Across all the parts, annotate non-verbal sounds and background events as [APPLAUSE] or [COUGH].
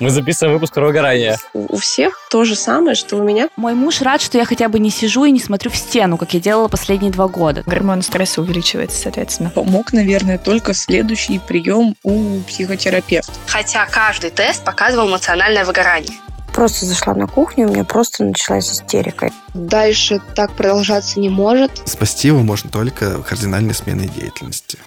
Мы записываем выпуск про выгорание. У всех то же самое, что у меня. Мой муж рад, что я хотя бы не сижу и не смотрю в стену, как я делала последние два года. Гормон стресса увеличивается, соответственно. Помог, наверное, только следующий прием у психотерапевта. Хотя каждый тест показывал эмоциональное выгорание. Просто зашла на кухню, у меня просто началась истерика. Дальше так продолжаться не может. Спасти его можно только кардинальной сменой деятельности.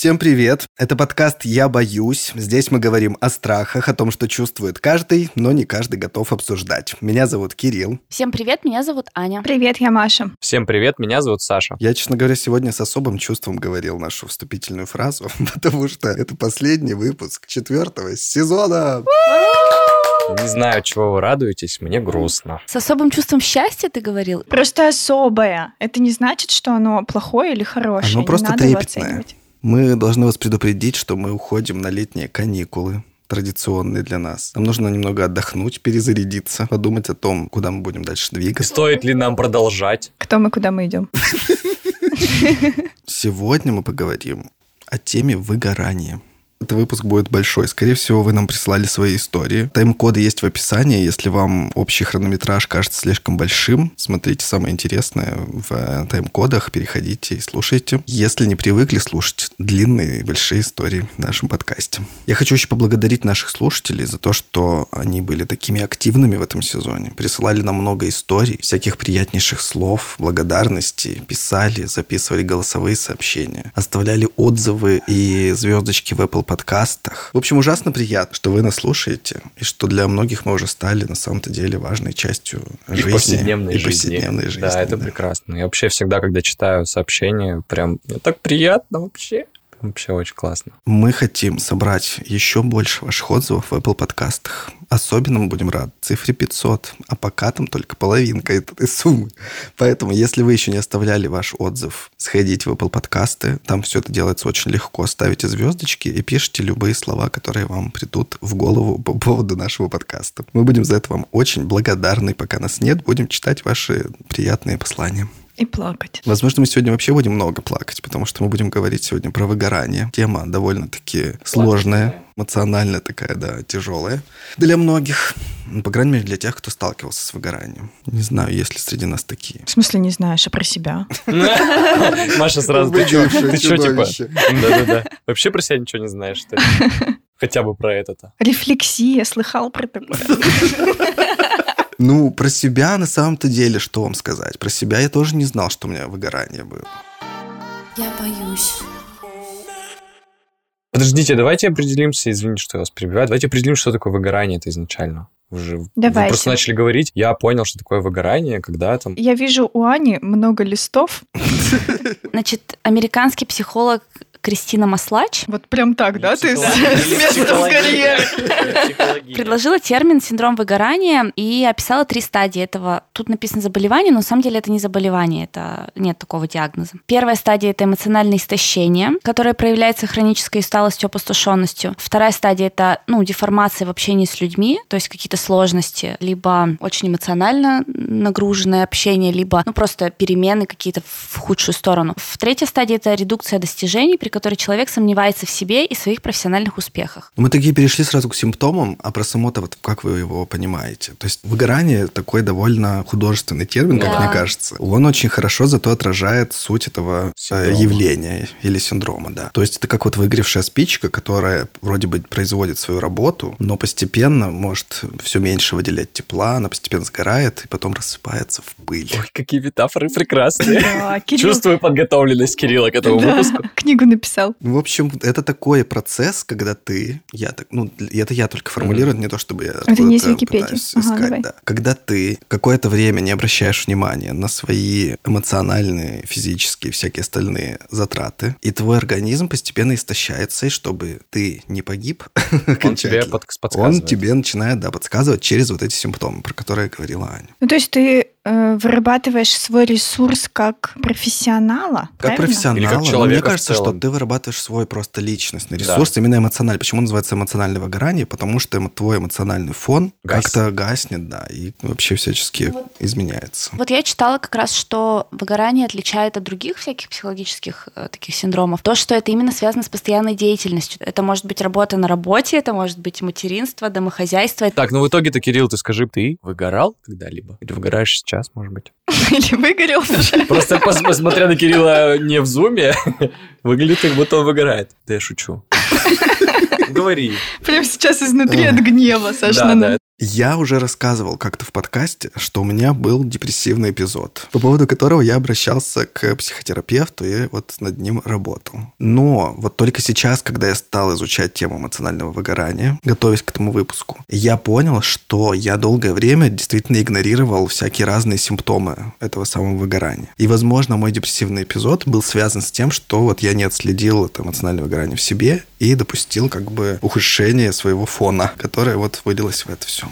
Всем привет! Это подкаст «Я боюсь». Здесь мы говорим о страхах, о том, что чувствует каждый, но не каждый готов обсуждать. Меня зовут Кирилл. Всем привет, меня зовут Аня. Привет, я Маша. Всем привет, меня зовут Саша. Я, честно говоря, сегодня с особым чувством говорил нашу вступительную фразу, [LAUGHS] потому что это последний выпуск четвертого сезона. Не знаю, чего вы радуетесь, мне грустно. С особым чувством счастья ты говорил? Просто особое. Это не значит, что оно плохое или хорошее. Оно просто трепетное. Мы должны вас предупредить, что мы уходим на летние каникулы традиционные для нас. Нам нужно немного отдохнуть, перезарядиться, подумать о том, куда мы будем дальше двигаться. стоит ли нам продолжать? Кто мы, куда мы идем? [LAUGHS] Сегодня мы поговорим о теме выгорания. Этот выпуск будет большой. Скорее всего, вы нам прислали свои истории. Тайм-коды есть в описании. Если вам общий хронометраж кажется слишком большим, смотрите самое интересное в э, тайм-кодах, переходите и слушайте. Если не привыкли слушать длинные и большие истории в нашем подкасте. Я хочу еще поблагодарить наших слушателей за то, что они были такими активными в этом сезоне. Присылали нам много историй, всяких приятнейших слов, благодарностей, писали, записывали голосовые сообщения, оставляли отзывы и звездочки в Apple подкастах. В общем, ужасно приятно, что вы нас слушаете, и что для многих мы уже стали на самом-то деле важной частью И жизни. повседневной и жизни. повседневной жизни. Да, это прекрасно. Я вообще всегда, когда читаю сообщения, прям мне так приятно вообще. Вообще очень классно. Мы хотим собрать еще больше ваших отзывов в Apple подкастах. Особенно мы будем рады цифре 500, а пока там только половинка этой суммы. Поэтому, если вы еще не оставляли ваш отзыв, сходите в Apple подкасты. Там все это делается очень легко. Ставите звездочки и пишите любые слова, которые вам придут в голову по поводу нашего подкаста. Мы будем за это вам очень благодарны. Пока нас нет, будем читать ваши приятные послания. И плакать. Возможно, мы сегодня вообще будем много плакать, потому что мы будем говорить сегодня про выгорание. Тема довольно-таки сложная, эмоционально такая, да, тяжелая для многих. Ну, По крайней мере, для тех, кто сталкивался с выгоранием. Не знаю, есть ли среди нас такие. В смысле не знаешь, а про себя? [LAUGHS] Маша сразу, ты что, Выгоревшее ты что, типа? Да-да-да. Вообще про себя ничего не знаешь, что ли? [LAUGHS] Хотя бы про это-то. Рефлексия, слыхал про такое? [LAUGHS] Ну, про себя на самом-то деле, что вам сказать? Про себя я тоже не знал, что у меня выгорание было. Я боюсь. Подождите, давайте определимся, извините, что я вас перебиваю, давайте определим, что такое выгорание это изначально. Вы же вы Давайте. просто начали говорить, я понял, что такое выгорание, когда там... Я вижу у Ани много листов. Значит, американский психолог Кристина Маслач Вот прям так, да? Ты с Или с места в карьер. психология. предложила термин синдром выгорания и описала три стадии этого. Тут написано заболевание, но на самом деле это не заболевание, это нет такого диагноза. Первая стадия это эмоциональное истощение, которое проявляется хронической усталостью, опустошенностью. Вторая стадия это ну, деформация в общении с людьми, то есть какие-то сложности, либо очень эмоционально нагруженное общение, либо ну, просто перемены какие-то в худшую сторону. В третьей стадии это редукция достижений, при которой человек сомневается в себе и своих профессиональных успехах. Мы такие перешли сразу к симптомам, а про само-то вот как вы его понимаете? То есть выгорание такой довольно художественный термин, как Да. мне кажется. Он очень хорошо зато отражает суть этого э, Синдрома. явления или синдрома, да. То есть это как вот выгоревшая спичка, которая вроде бы производит свою работу, но постепенно может все меньше выделять тепла, она постепенно сгорает и потом рассыпается в пыль. Ой, какие метафоры прекрасные. Да, Чувствую подготовленность Кирилла к этому да, выпуску. книгу написал. В общем, это такой процесс, когда ты, я так, ну, это я только формулирую, не то чтобы я Это не из откуда-то Википедии. пытаюсь Ага, искать, давай. да. Когда ты какое-то время не обращаешь внимания на свои эмоциональные, физические, всякие остальные затраты, и твой организм постепенно истощается, и чтобы ты не погиб [LAUGHS] Он тебе окончательно, под- он подсказывает. тебе начинает, да, подсказывать через вот эти симптомы, про которые говорила Аня. Ну, то есть ты э, вырабатываешь свой ресурс как профессионала. Как правильно? профессионала. Или как но мне человека в кажется, что ты вырабатываешь свой просто личностный ресурс, именно эмоциональный. Почему называется эмоциональное выгорание? Потому что твой эмоциональный фон Гаснет. как-то гаснет, да, и вообще всячески изменяется. Вот я читала как раз, что выгорание отличает от других всяких психологических э, таких синдромов. То, что это именно связано с постоянной деятельностью. Это может быть работа на работе, это может быть материнство, домохозяйство. Так, ну в итоге-то, Кирилл, ты скажи, ты выгорал когда-либо? Или выгораешь сейчас, может быть? [LAUGHS] Или выгорел уже. Просто пос- посмотря на Кирилла не в зуме, [LAUGHS] выглядит, как будто он выгорает. Да я шучу. Говори. Прям сейчас изнутри от гнева, Саша. Да. Я уже рассказывал как-то в подкасте, что у меня был депрессивный эпизод, по поводу которого я обращался к психотерапевту и вот над ним работал. Но вот только сейчас, когда я стал изучать тему эмоционального выгорания, готовясь к этому выпуску, я понял, что я долгое время действительно игнорировал всякие разные симптомы этого самого выгорания. И, возможно, мой депрессивный эпизод был связан с тем, что вот я не отследил это эмоциональное выгорание в себе и допустил как бы ухудшение своего фона, которое вот вылилось в это все.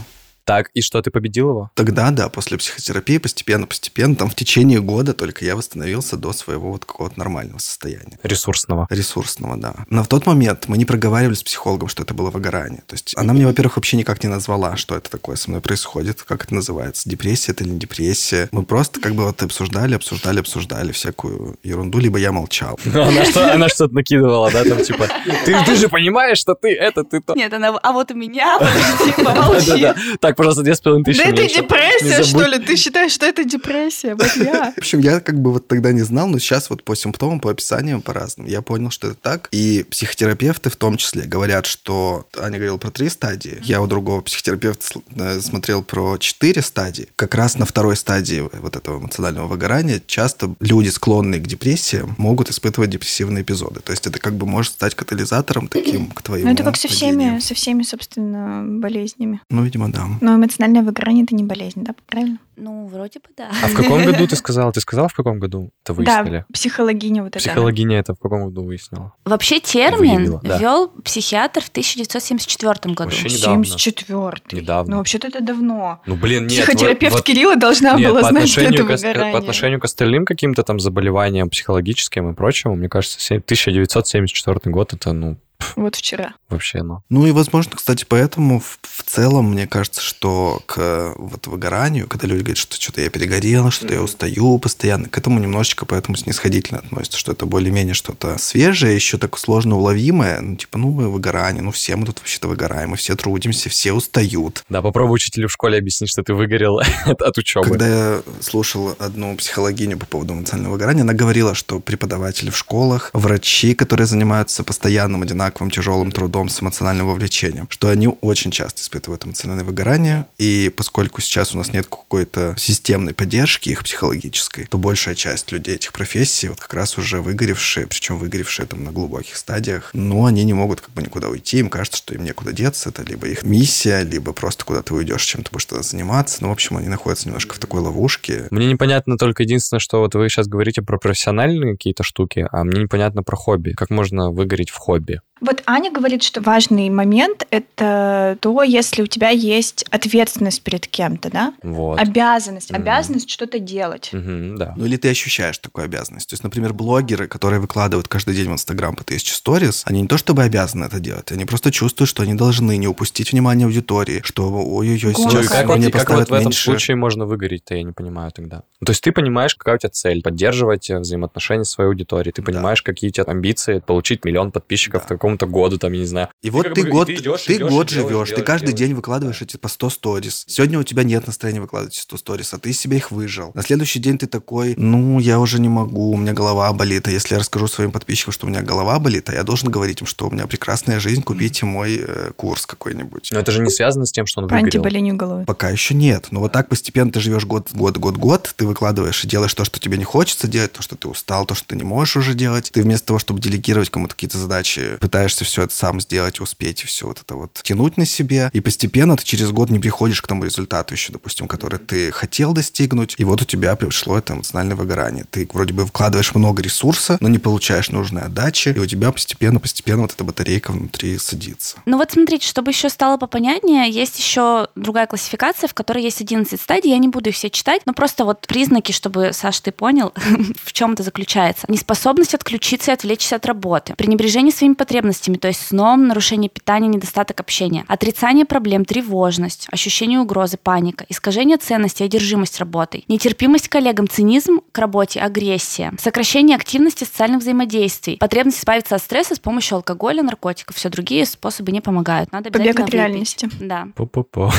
Так, и что, ты победил его? Тогда, да, после психотерапии постепенно-постепенно, там в течение года только я восстановился до своего вот какого-то нормального состояния. Ресурсного. Ресурсного, да. Но в тот момент мы не проговаривали с психологом, что это было выгорание. То есть она мне, во-первых, вообще никак не назвала, что это такое со мной происходит, как это называется, депрессия это или не депрессия. Мы просто как бы вот обсуждали, обсуждали, обсуждали всякую ерунду, либо я молчал. [LAUGHS] Ну, Она, что, она что-то накидывала, да, там типа, ты, ты же понимаешь, что ты это, ты то. Нет, она, а вот у меня, подожди, помолчи. [LAUGHS] Да-да-да. Так, пожалуйста, две с половиной тысячи Да это депрессия, что ли? Ты считаешь, что это депрессия? Вот я. [LAUGHS] В общем, я как бы вот тогда не знал, но сейчас вот по симптомам, по описаниям по-разному, я понял, что это так. И психотерапевты в том числе говорят, что... Аня говорила про три стадии. Я у другого психотерапевта э, смотрел про четыре стадии. Как раз на второй стадии вот этого эмоционального выгорания часто люди, склонные к депрессиям, могут испытывать депрессивные эпизоды. То есть это как бы может стать катализатором таким к твоему Ну, это как со всеми, со всеми, собственно, болезнями. Ну, видимо, да. Но эмоциональное выгорание это не болезнь, да, правильно? Ну, вроде бы да. А в каком году ты сказала? Ты сказала, в каком году это выяснили? Да, психологиня вот эта. Психологиня это в каком году выяснила? Вообще термин Выявила, да. ввел психиатр в 1974 году. Вообще недавно. 74-й. Недавно. Ну, вообще-то это давно. Ну, блин, нет. Психотерапевт вот- Кирилла должна Нет, была знать, что это выгорание. по отношению к остальным каким-то там заболеваниям психологическим и прочему, мне кажется, се- 1974 год это, ну, Вот вчера. вообще, ну. Ну и, возможно, кстати, поэтому в, в целом мне кажется, что к вот выгоранию, когда люди говорят, что что-то я перегорела, что я устаю постоянно, к этому немножечко поэтому снисходительно относятся, что это более-менее что-то свежее, еще так сложно уловимое, ну типа, ну выгорание, ну все мы тут вообще-то выгораем, мы все трудимся, все устают. Да, попробуй учителю в школе объяснить, что ты выгорел [LAUGHS] от, от учебы. Когда я слушал одну психологиню по поводу эмоционального выгорания, она говорила, что преподаватели в школах, врачи, которые занимаются постоянным одинаковым тяжелым трудом с эмоциональным вовлечением, что они очень часто испытывают эмоциональное выгорание, и поскольку сейчас у нас нет какой-то системной поддержки их психологической, то большая часть людей этих профессий вот как раз уже выгоревшие, причем выгоревшие там на глубоких стадиях, но они не могут как бы никуда уйти, им кажется, что им некуда деться, это либо их миссия, либо просто куда ты уйдешь, чем ты будешь тогда заниматься, ну, в общем, они находятся немножко в такой ловушке, Мне непонятно только единственное, что вот вы сейчас говорите про профессиональные какие-то штуки, а мне непонятно про хобби. Как можно выгореть в хобби? Вот Аня говорит, что важный момент – это то, если у тебя есть ответственность перед кем-то, да? Вот. Обязанность, Мгм. обязанность что-то делать. Мгм, да. Ну или ты ощущаешь такую обязанность. То есть, например, блогеры, которые выкладывают каждый день в Инстаграм по тысяче сторис, они не то чтобы обязаны это делать, они просто чувствуют, что они должны не упустить внимание аудитории, что ой-ой-ой, сейчас как, мне и как вот в этом меньше. случае можно выгореть-то, я не понимаю тогда. Ну, То есть ты понимаешь, какая у тебя цель, поддерживать э, взаимоотношения с своей аудиторией, ты Да. понимаешь, какие у тебя амбиции, получить миллион подписчиков Да. к какому-то году, там, я не знаю. И вот как ты бы- и год, ты ты, идёшь, идёшь, год и делаешь, живешь, ты каждый делаешь. день выкладываешь эти по 100 сторис. Сегодня у тебя нет настроения выкладывать эти 100 сторис, а ты из себя их выжил. На следующий день ты такой, ну, я уже не могу, у меня голова болит. А если я расскажу своим подписчикам, что у меня голова болит, а я должен говорить им, что у меня прекрасная жизнь, купите мой э, курс какой-нибудь. Но это же не связано с тем, что он По выгорел. антиболению головы. Пока еще нет. Но вот так постепенно ты живешь год, год, год, год, ты выкладываешь и делаешь то, что тебе не хочется делать, то, что ты устал, то, что ты не можешь уже делать. Ты вместо того, чтобы делегировать кому-то какие-то задачи, пытаешься пытаешься все это сам сделать, успеть и все вот это вот тянуть на себе, и постепенно ты через год не приходишь к тому результату еще, допустим, который ты хотел достигнуть, и вот у тебя пришло это эмоциональное выгорание. Ты вроде бы вкладываешь много ресурса, но не получаешь нужной отдачи, и у тебя постепенно-постепенно вот эта батарейка внутри садится. Ну вот смотрите, чтобы еще стало попонятнее, есть еще другая классификация, в которой есть 11 стадий, я не буду их все читать, но просто вот признаки, чтобы, Саш, ты понял, [LAUGHS] в чем это заключается. Неспособность отключиться и отвлечься от работы, пренебрежение своими потребностями, то есть сном, нарушение питания, недостаток общения, отрицание проблем, тревожность, ощущение угрозы, паника, искажение ценностей, одержимость работой, нетерпимость к коллегам, цинизм к работе, агрессия, сокращение активности социальных взаимодействий, потребность избавиться от стресса с помощью алкоголя, наркотиков. Все другие способы не помогают. Надо Побег от реальности. Да. По-по-по.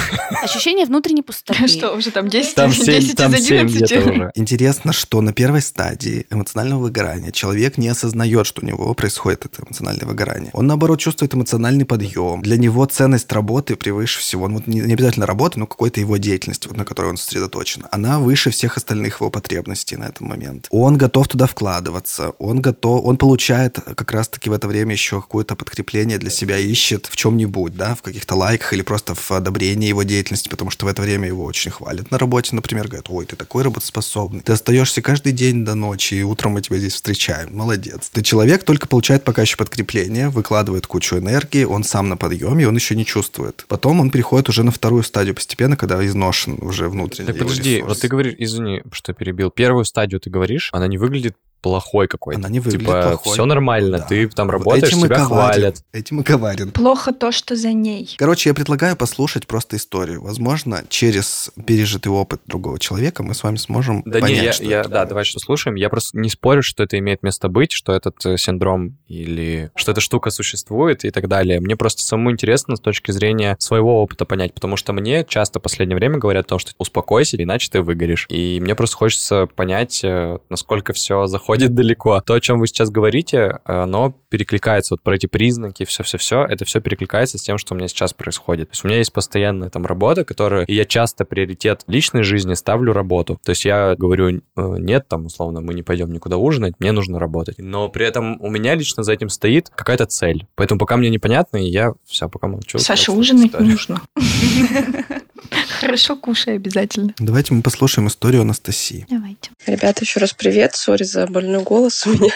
Ощущение внутренней пустоты. [LAUGHS] Что, уже там 10, Там 7, 10 там из 7 11? где-то уже. Интересно, что на первой стадии эмоционального выгорания человек не осознает, что у него происходит это эмоциональное выгорание. Он, наоборот, чувствует эмоциональный подъем. Для него ценность работы превыше всего. Ну, вот не, не обязательно работы, но какой-то его деятельности, вот, на которой он сосредоточен. Она выше всех остальных его потребностей на этот момент. Он готов туда вкладываться. Он готов... Он получает как раз-таки в это время еще какое-то подкрепление для себя, ищет в чем-нибудь, да, в каких-то лайках или просто в одобрении его деятельности, потому что в это время его очень хвалят на работе, например, говорят, ой, ты такой работоспособный, ты остаешься каждый день до ночи, и утром мы тебя здесь встречаем, молодец. Ты человек только получает пока еще подкрепление, выкладывает кучу энергии, он сам на подъеме, он еще не чувствует. Потом он переходит уже на вторую стадию постепенно, когда изношен уже внутренний Так подожди, ресурс. вот ты говоришь, извини, что перебил. Первую стадию ты говоришь, она не выглядит плохой какой-то. Она не выглядит типа, плохой. все нормально, Да. ты там Вот работаешь, этим и тебя хвалят. Этим и коварен. Плохо то, что за ней. Короче, я предлагаю послушать просто историю. Возможно, через пережитый опыт другого человека мы с вами сможем Да понять, не, я, что я- это да, давай что слушаем. Я просто не спорю, что это имеет место быть, что этот э, синдром или что эта штука существует и так далее. Мне просто самому интересно с точки зрения своего опыта понять, потому что мне часто в последнее время говорят о том, что успокойся, иначе ты выгоришь. И мне просто хочется понять, э, насколько все заходит далеко. То, о чем вы сейчас говорите, оно перекликается вот про эти признаки, все-все-все, это все перекликается с тем, что у меня сейчас происходит. То есть у меня есть постоянная там работа, которая... И я часто приоритет личной жизни ставлю работу. То есть я говорю, э, нет, там, условно, мы не пойдем никуда ужинать, мне нужно работать. Но при этом у меня лично за этим стоит какая-то цель. Поэтому пока мне непонятно, и я все, пока молчу. Саша, ужинать история. нужно. [LAUGHS] [LAUGHS] Хорошо, кушай обязательно. Давайте мы послушаем историю Анастасии. Давайте. Ребята, еще раз привет. Сори за больной голос. [LAUGHS] У меня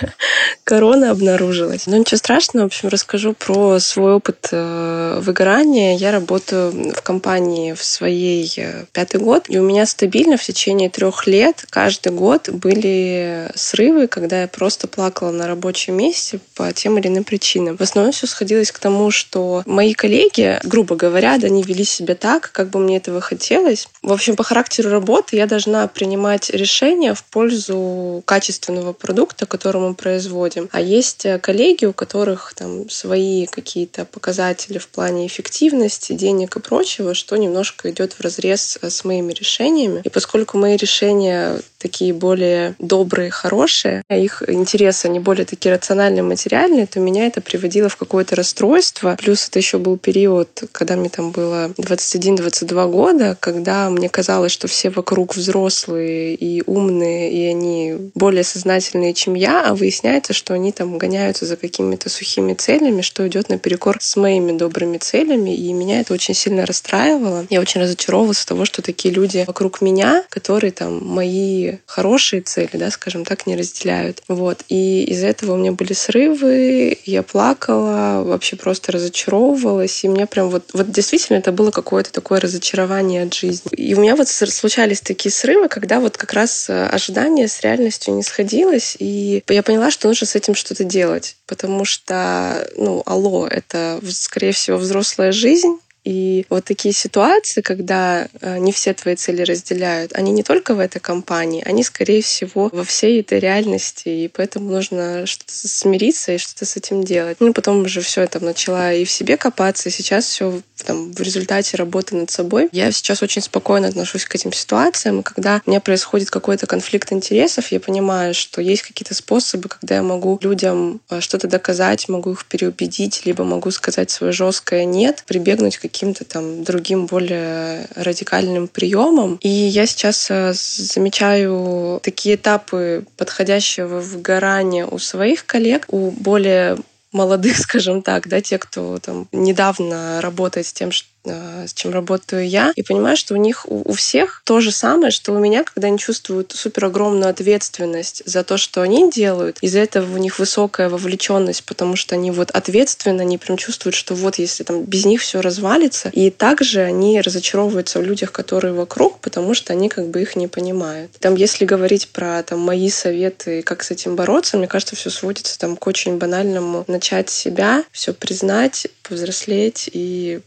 корона обнаружилась. Но ничего страшного. В общем, расскажу про свой опыт э, выгорания. Я работаю в компании в своей э, пятый год. И у меня стабильно в течение трех лет каждый год были срывы, когда я просто плакала на рабочем месте по тем или иным причинам. В основном все сходилось к тому, что мои коллеги, грубо говоря, да, они вели себя так, как бы мне этого хотелось. В общем, по характеру работы я должна принимать решения в пользу качественного продукта, который мы производим. А есть э, коллеги, у которых там свои какие-то показатели в плане эффективности, денег и прочего, что немножко идет в разрез э, с моими решениями. И поскольку мои решения такие более добрые, хорошие, а их интересы, они более такие рациональные, материальные, то меня это приводило в какое-то расстройство. Плюс это еще был период, когда мне там было 21-22 года, когда мне казалось, что все вокруг взрослые и умные, и они более сознательные, чем я, а выясняется, что они там гоняются за какими-то сухими целями, что идет наперекор с моими добрыми целями, и меня это очень сильно расстраивало. Я очень разочаровывалась от того, что такие люди вокруг меня, которые там мои хорошие цели, да, скажем так, не разделяют. Вот. И из-за этого у меня были срывы, я плакала, вообще просто разочаровывалась, и мне прям вот, вот действительно это было какое-то такое разочарование от жизни. И у меня вот случались такие срывы, когда вот как раз э, ожидание с реальностью не сходилось, и я поняла, что нужно с этим что-то делать, потому что, ну, алло, это, скорее всего, взрослая жизнь, и вот такие ситуации, когда э, не все твои цели разделяют, они не только в этой компании, они, скорее всего, во всей этой реальности. И поэтому нужно что-то смириться и что-то с этим делать. Ну, потом уже все это начала и в себе копаться, и сейчас все там, в результате работы над собой. Я сейчас очень спокойно отношусь к этим ситуациям, когда у меня происходит какой-то конфликт интересов, я понимаю, что есть какие-то способы, когда я могу людям э, что-то доказать, могу их переубедить, либо могу сказать свое жесткое нет, прибегнуть к каким-то там другим более радикальным приемам. И я сейчас э, замечаю такие этапы подходящего выгорания у своих коллег, у более молодых, [LAUGHS] скажем так, да, те, кто там недавно работает с тем, что с чем работаю я, и понимаю, что у них у, всех то же самое, что у меня, когда они чувствуют супер огромную ответственность за то, что они делают, из-за этого у них высокая вовлеченность, потому что они вот ответственны, они прям чувствуют, что вот если там без них все развалится, и также они разочаровываются в людях, которые вокруг, потому что они как бы их не понимают. Там, если говорить про там мои советы, как с этим бороться, мне кажется, все сводится там к очень банальному начать себя, все признать, повзрослеть и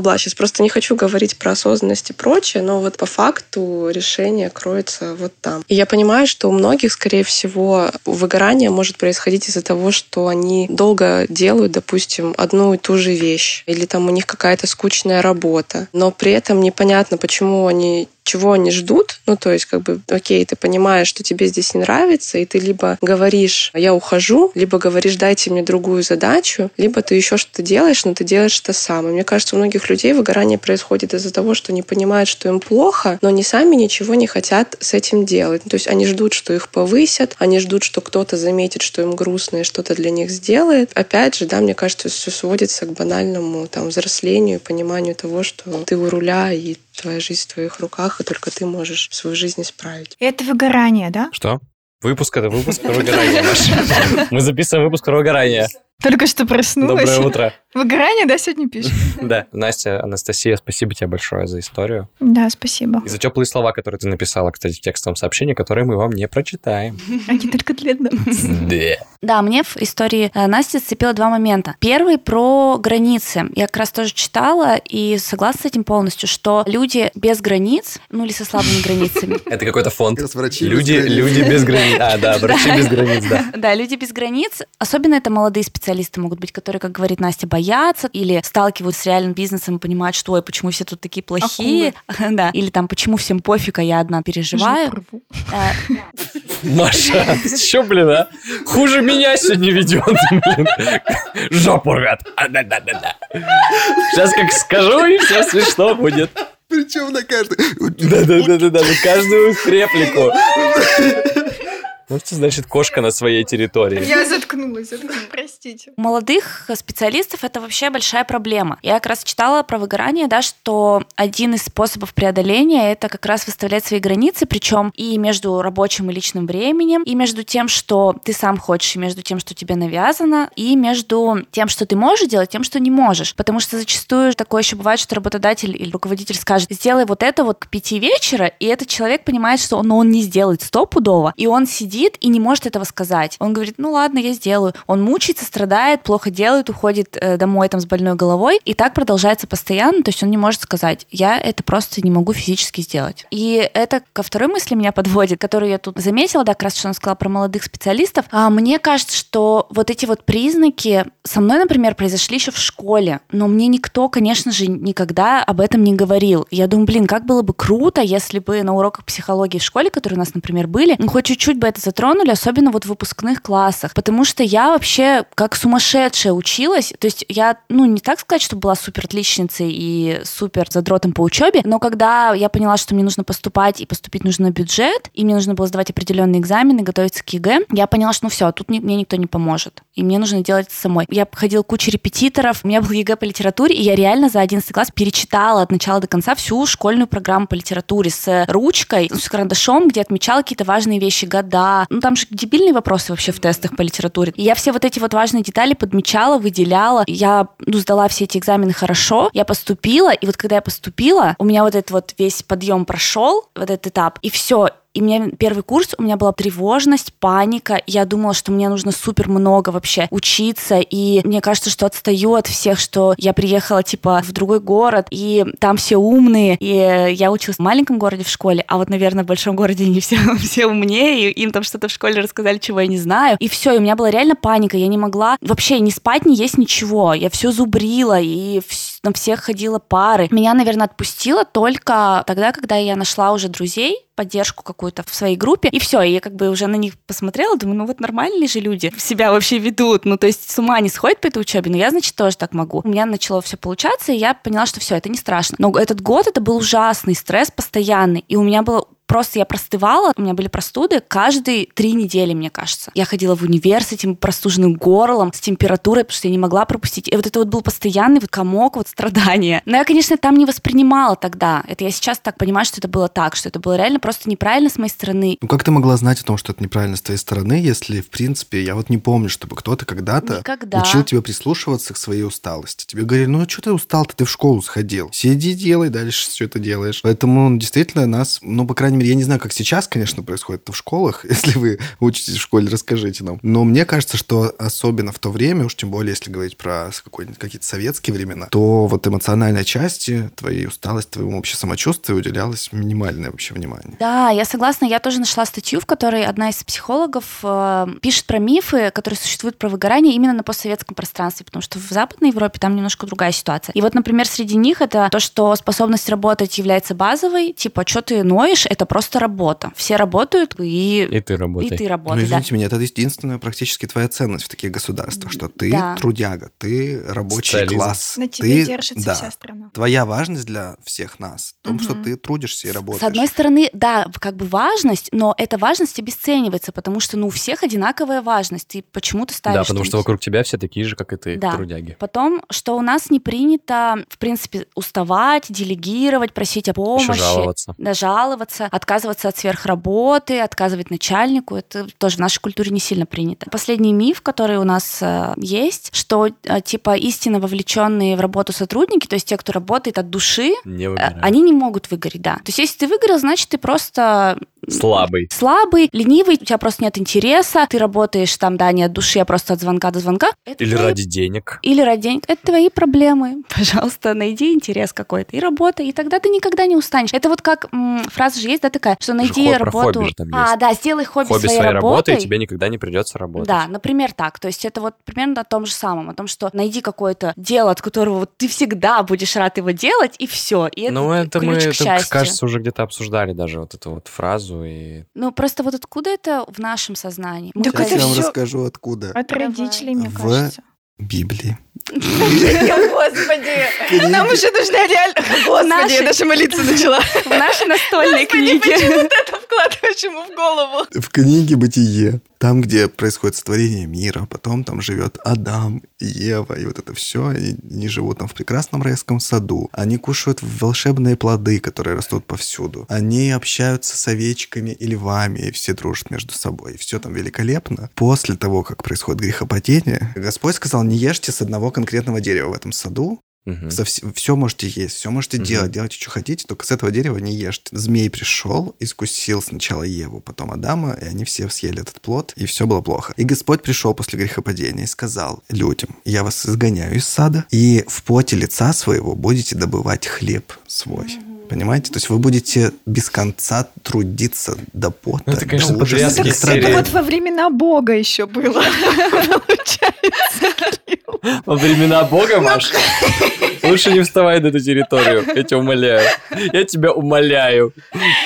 бла-бла-бла. Сейчас просто не хочу говорить про осознанность и прочее, но вот по факту решение кроется вот там. И я понимаю, что у многих, скорее всего, выгорание может происходить из-за того, что они долго делают, допустим, одну и ту же вещь, или там у них какая-то скучная работа, но при этом непонятно, почему они чего они ждут. Ну, то есть, как бы, окей, ты понимаешь, что тебе здесь не нравится, и ты либо говоришь, я ухожу, либо говоришь, дайте мне другую задачу, либо ты еще что-то делаешь, но ты делаешь это сам. И мне кажется, у многих людей выгорание происходит из-за того, что они понимают, что им плохо, но они сами ничего не хотят с этим делать. То есть они ждут, что их повысят, они ждут, что кто-то заметит, что им грустно и что-то для них сделает. Опять же, да, мне кажется, все сводится к банальному там взрослению и пониманию того, что ты у руля и твоя жизнь в твоих руках, и только ты можешь свою жизнь исправить. Это выгорание, да? Что? Выпуск это выпуск [LAUGHS] про выгорание. Мы записываем выпуск про выгорание. Только что проснулась. Доброе утро. [LAUGHS] Выгорание, да, сегодня пишешь? [LAUGHS] Да. Настя, Анастасия, спасибо тебе большое за историю. Да, спасибо. И за теплые слова, которые ты написала, кстати, в текстовом сообщении, которые мы вам не прочитаем. [LAUGHS] Они только для нас. Да. Да, мне в истории э, Насти зацепило два момента. Первый про границы. Я как раз тоже читала и согласна с этим полностью, что люди без границ, ну или со слабыми границами. Это какой-то фонд. Люди без границ. А, да, врачи без границ, да. Да, люди без границ, особенно это молодые специалисты могут быть, которые, как говорит Настя, боятся или сталкиваются с реальным бизнесом и понимают, что, ой, почему все тут такие плохие, [LAUGHS] да, или там, почему всем пофиг, а я одна переживаю. Э, Маша, что, блин, а? Хуже меня сегодня ведет, блин. Жопу рвет. А, да-да-да-да. Сейчас как скажу, и все смешно будет. Причем на каждый... Да-да-да-да, на каждую реплику. Ну, что значит кошка на своей территории? Я заткнулась, заткнулась, простите. У молодых специалистов это вообще большая проблема. Я как раз читала про выгорание, да, что один из способов преодоления это как раз выставлять свои границы, причем и между рабочим и личным временем, и между тем, что ты сам хочешь, и между тем, что тебе навязано, и между тем, что ты можешь делать, тем, что не можешь. Потому что зачастую такое еще бывает, что работодатель или руководитель скажет, сделай вот это вот к пяти вечера, и этот человек понимает, что он, ну, он не сделает стопудово, и он сидит и не может этого сказать. Он говорит, ну ладно, я сделаю. Он мучается, страдает, плохо делает, уходит э, домой там с больной головой, и так продолжается постоянно, то есть он не может сказать, я это просто не могу физически сделать. И это ко второй мысли меня [LAUGHS] подводит, которую я тут заметила, да, как раз что она сказала про молодых специалистов. А мне кажется, что вот эти вот признаки со мной, например, произошли еще в школе, но мне никто, конечно же, никогда об этом не говорил. Я думаю, блин, как было бы круто, если бы на уроках психологии в школе, которые у нас, например, были, ну, хоть чуть-чуть бы это затронули, особенно вот в выпускных классах, потому что я вообще как сумасшедшая училась, то есть я, ну, не так сказать, что была супер отличницей и супер задротом по учебе, но когда я поняла, что мне нужно поступать и поступить нужно на бюджет, и мне нужно было сдавать определенные экзамены, готовиться к ЕГЭ, я поняла, что ну все, тут мне никто не поможет, и мне нужно делать самой. Я ходила к куче репетиторов, у меня был ЕГЭ по литературе, и я реально за 11 класс перечитала от начала до конца всю школьную программу по литературе с ручкой, с карандашом, где отмечала какие-то важные вещи, года. Ну, там же дебильные вопросы вообще в тестах по литературе. И я все вот эти вот важные детали подмечала, выделяла. Я, ну, сдала все эти экзамены хорошо, я поступила, и вот когда я поступила, у меня вот этот вот весь подъем прошел, вот этот этап, и все, и мне первый курс, у меня была тревожность, паника. Я думала, что мне нужно супер много вообще учиться. И мне кажется, что отстаю от всех, что я приехала типа в другой город, и там все умные. И я училась в маленьком городе в школе, а вот, наверное, в большом городе не все, [LAUGHS] все умнее, и им там что-то в школе рассказали, чего я не знаю. И все, и у меня была реально паника. Я не могла вообще ни спать, ни есть ничего. Я все зубрила, и на всех ходила пары. Меня, наверное, отпустило только тогда, когда я нашла уже друзей, поддержку какую-то в своей группе, и все, и я как бы уже на них посмотрела, думаю, ну вот нормальные же люди себя вообще ведут, ну то есть с ума не сходят по этой учебе, но я, значит, тоже так могу. У меня начало все получаться, и я поняла, что все, это не страшно. Но этот год это был ужасный стресс постоянный, и у меня было просто я простывала, у меня были простуды каждые три недели, мне кажется. Я ходила в универ с этим простуженным горлом, с температурой, потому что я не могла пропустить. И вот это вот был постоянный вот комок вот страдания. Но я, конечно, там не воспринимала тогда. Это я сейчас так понимаю, что это было так, что это было реально просто неправильно с моей стороны. Ну как ты могла знать о том, что это неправильно с твоей стороны, если, в принципе, я вот не помню, чтобы кто-то когда-то Никогда. учил тебя прислушиваться к своей усталости. Тебе говорили, ну а что ты устал-то, ты в школу сходил. Сиди, делай, дальше все это делаешь. Поэтому действительно нас, ну, по крайней мере, я не знаю, как сейчас, конечно, происходит это в школах. [LAUGHS] Если вы учитесь в школе, расскажите нам. Но мне кажется, что особенно в то время, уж тем более, если говорить про какие-то советские времена, то вот эмоциональной части твоей усталости, твоему вообще самочувствию уделялось минимальное вообще внимание. Да, я согласна. Я тоже нашла статью, в которой одна из психологов э, пишет про мифы, которые существуют про выгорание именно на постсоветском пространстве, потому что в Западной Европе там немножко другая ситуация. И вот, например, среди них это то, что способность работать является базовой, типа, что ты ноешь, это просто работа. Все работают, и, И ты работай. и ты Ну, работаешь. да. извините меня, это единственная практически твоя ценность в таких государствах, что ты Да. трудяга, ты рабочий Социализм. класс. На тебе ты, держится да, вся страна. Твоя важность для всех нас в том, что Мгм. ты трудишься и работаешь. С одной стороны, да, как бы важность, но эта важность обесценивается, потому что, ну, у всех одинаковая важность. Ты почему-то ставишь... Да, потому что вокруг тебя все такие же, как и ты, Да. трудяги. Потом, что у нас не принято, в принципе, уставать, делегировать, просить о Еще помощи. жаловаться. Да, жаловаться, отказываться от сверхработы, отказывать начальнику. Это тоже в нашей культуре не сильно принято. Последний миф, который у нас э, есть, что э, типа истинно вовлеченные в работу сотрудники, то есть те, кто работает от души, Не э, они не могут выгореть, да. То есть если ты выгорел, значит ты просто Слабый. слабый, ленивый, у тебя просто нет интереса, ты работаешь там, да, не от души, а просто от звонка до звонка. Это Или твои ради денег. или ради денег. Это твои проблемы. [LAUGHS] Пожалуйста, найди интерес какой-то и работай, и тогда ты никогда не устанешь. Это вот как м, фраза же есть, да, такая, что найди хо- работу. а, да, сделай хобби, Хобби своей, своей работой. и тебе никогда не придется работать. Да, например, так. То есть это вот примерно о том же самом, о том, что найди какое-то дело, от которого вот ты всегда будешь рад его делать, и все. И это, Ну, это мы, ключ к это, кажется, уже где-то обсуждали даже вот эту вот фразу. И... Ну, просто вот откуда это в нашем сознании? Мы Так Сейчас это я вам всё- расскажу, откуда. От Давай. родителей, мне В- кажется. Библии. Господи! Нам уже нужна реально... Господи, я даже молиться начала. в нашей настольной книге. это вкладываешь ему в голову? В книге «Бытие», там, где происходит сотворение мира, потом там живет Адам и Ева, и вот это все, они, они живут там в прекрасном райском саду. Они кушают волшебные плоды, которые растут повсюду. Они общаются с овечками и львами, и все дружат между собой. И все там великолепно. После того, как происходит грехопадение, Господь сказал, не ешьте с одного конкретного дерева в этом саду, Мгм. все можете есть, все можете Мгм. делать, делайте, что хотите, только с этого дерева не ешьте. Змей пришел, искусил сначала Еву, потом Адама, и они все съели этот плод, и все было плохо. И Господь пришел после грехопадения и сказал людям, я вас изгоняю из сада, и в поте лица своего будете добывать хлеб свой. Понимаете? То есть вы будете без конца трудиться до пота. Ну, это, конечно, до ужаса, серии. Это вот во времена Бога еще было. Получается. Во времена Бога, Маш, лучше не вставай на эту территорию, я тебя умоляю. Я тебя умоляю.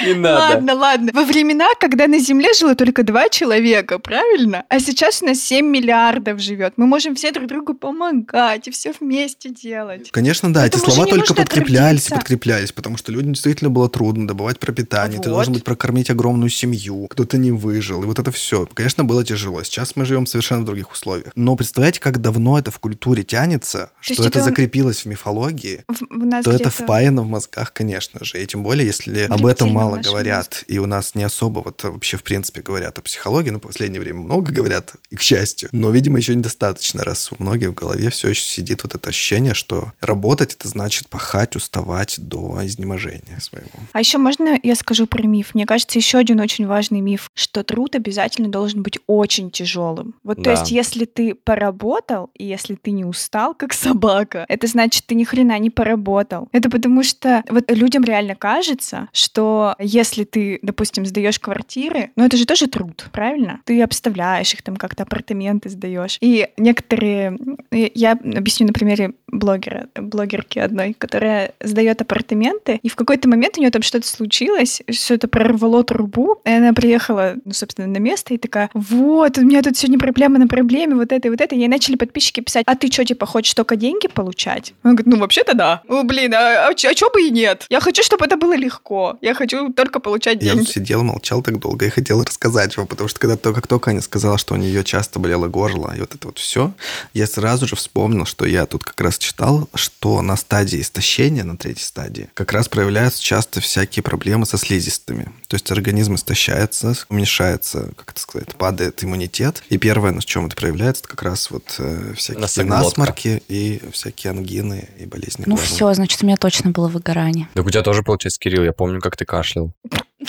Не надо. Ладно, ладно. Во времена, когда на Земле жило только два человека, правильно? А сейчас у нас 7 миллиардов живет. Мы можем все друг другу помогать и все вместе делать. Конечно, да, эти слова только подкреплялись и подкреплялись, потому что людям действительно было трудно добывать пропитание, ты Вот. должен быть прокормить огромную семью, кто-то не выжил, и вот это все. Конечно, было тяжело. Сейчас мы живем совершенно в других условиях. Но представляете, как давно это в культуре тянется, что есть это это- закрепилось в мифологии, В- нас то это впаяно в мозгах, конечно же. И тем более, если об этом мало говорят, и у нас не особо вот вообще в принципе говорят о психологии, но в последнее время много говорят, и к счастью. Но, видимо, еще недостаточно, раз у многих в голове все еще сидит вот это ощущение, что работать это значит пахать, уставать до изнеможения своего. А еще можно я скажу про миф? Мне кажется, еще один очень важный миф, что труд обязательно должен быть очень тяжелым. Вот то Да. есть, если ты поработал, и если ты не устал, [LAUGHS] как собака, это значит, ты ни хрена не поработал. Это потому что вот людям реально кажется, что если ты, допустим, сдаешь квартиры, ну это же тоже труд, правильно? Ты обставляешь их там как-то, апартаменты сдаешь. И некоторые, я объясню на примере блогера, блогерки одной, которая сдает апартаменты, и в какой-то момент у нее там что-то случилось, что-то прорвало трубу, и она приехала, ну, собственно, на место и такая, вот, у меня тут сегодня проблема на проблеме, вот это и вот это. И ей начали подписчики писать, а ты что, типа, хочешь только деньги получать? Он говорит, ну, вообще-то да. Ну, блин, а, а, а чё бы и нет? Я хочу, чтобы это было легко. Я хочу только получать деньги. Я сидел, молчал так долго и хотел рассказать вам, потому что когда только, как только Аня сказала, что у нее часто болело горло, и вот это вот все, я сразу же вспомнил, что я тут как раз читал, что на стадии истощения, на третьей стадии, как раз проявляются часто всякие проблемы со слизистыми. То есть организм истощается, уменьшается, как это сказать, падает иммунитет. И первое, на чем это проявляется, это как раз вот э, всякие насморки и всякие ангины и болезни. Ну все, значит, у меня точно было выгорание. Так у тебя тоже, получается, Кирилл, я помню, как ты кашлял. [LAUGHS]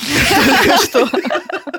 Что?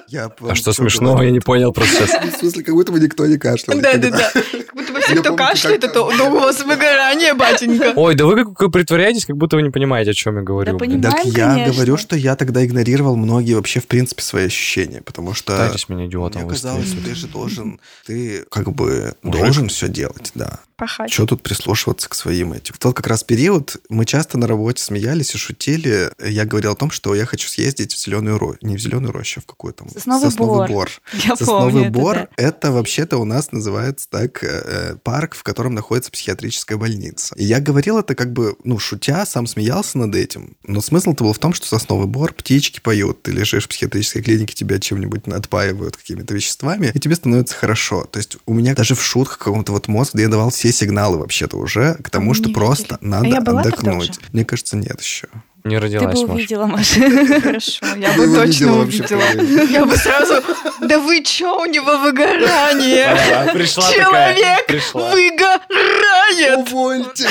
Я а что смешного, я не понял просто сейчас. [LAUGHS] В смысле, как будто бы никто не кашлял. Да-да-да. Как будто бы все, кто кашляет, это у вас выгорание, батенька. Ой, да вы как притворяетесь, как будто вы не понимаете, о чем я говорю. Да понимаем, Так я говорю, что я тогда игнорировал многие вообще, в принципе, свои ощущения, потому что... Пытайтесь меня идиотом Мне казалось, что ты же должен... Ты как бы должен все делать, да. Пахать. Что тут прислушиваться к своим этим? В тот как раз период мы часто на работе смеялись и шутили. Я говорил о том, что я хочу съездить в зеленую рощу. Не в зеленую рощу, а в какую-то... Сосновый, Сосновый бор. бор. [LAUGHS] Я Сосновый помню бор это, это вообще-то у нас называется так э, парк, в котором находится психиатрическая больница. И я говорил это как бы, ну, шутя, сам смеялся над этим. Но смысл-то был в том, что сосновый бор, птички поют, ты лежишь в психиатрической клинике, тебя чем-нибудь отпаивают какими-то веществами, и тебе становится хорошо. То есть у меня даже в шутках каком-то вот мозг, я давал все сигналы вообще-то уже к тому, А что просто надо А отдохнуть. Мне кажется, нет еще. Не Ты родилась, бы Маша. увидела, Маша. [LAUGHS] Хорошо, я Ты бы точно увидела. Я бы сразу... Да вы чё, у него выгорание? Пришла Человек выгорает! Увольте!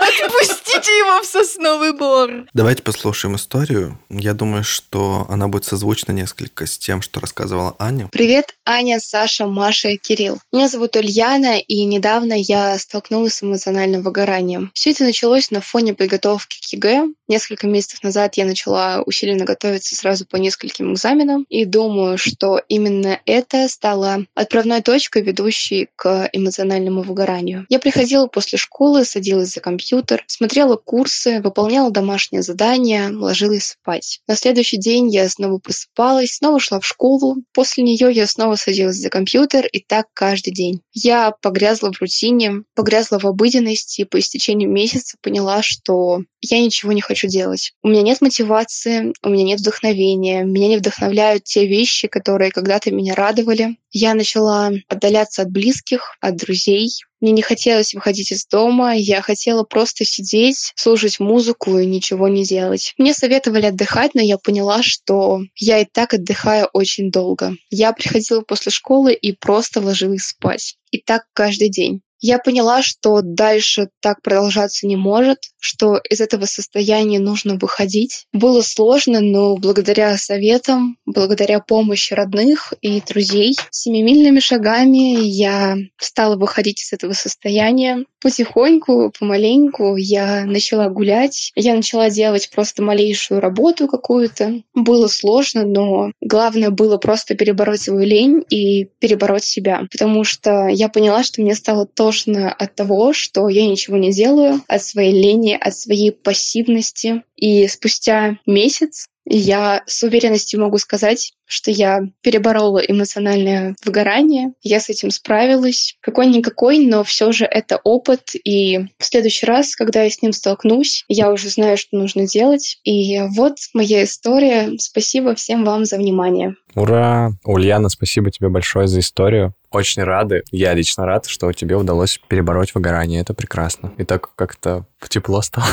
Отпустите его в сосновый бор! Давайте послушаем историю. Я думаю, что она будет созвучна несколько с тем, что рассказывала Аня. Привет, Аня, Саша, Маша и Кирилл. Меня зовут Ульяна, и недавно я столкнулась с эмоциональным выгоранием. Все это началось на фоне подготовки к ЕГЭ. Несколько месяцев назад я начала усиленно готовиться сразу по нескольким экзаменам, и думаю, что именно это стало отправной точкой, ведущей к эмоциональному выгоранию. Я приходила после школы, садилась за компьютер, смотрела курсы, выполняла домашние задания, ложилась спать. На следующий день я снова просыпалась, снова шла в школу. После нее я снова садилась за компьютер, и так каждый день. Я погрязла в рутине, погрязла в обыденности, и по истечению месяца поняла, что я ничего не хочу делать. У меня нет мотивации, у меня нет вдохновения, меня не вдохновляют те вещи, которые когда-то меня радовали. Я начала отдаляться от близких, от друзей. Мне не хотелось выходить из дома, я хотела просто сидеть, слушать музыку и ничего не делать. Мне советовали отдыхать, но я поняла, что я и так отдыхаю очень долго. Я приходила после школы и просто ложилась спать. И так каждый день. Я поняла, что дальше так продолжаться не может, что из этого состояния нужно выходить. Было сложно, но благодаря советам, благодаря помощи родных и друзей, семимильными шагами я стала выходить из этого состояния. Потихоньку, помаленьку я начала гулять, я начала делать просто малейшую работу какую-то. Было сложно, но главное было просто перебороть свою лень и перебороть себя, потому что я поняла, что мне стало тошно от того, что я ничего не делаю, от своей лени, от своей пассивности. И спустя месяц я с уверенностью могу сказать, что я переборола эмоциональное выгорание, я с этим справилась. Какой-никакой, но все же это опыт, и в следующий раз, когда я с ним столкнусь, я уже знаю, что нужно делать. И вот моя история. Спасибо всем вам за внимание. Ура! Ульяна, спасибо тебе большое за историю. Очень рады, я лично рад, что тебе удалось перебороть выгорание. Это прекрасно. И так как-то тепло стало.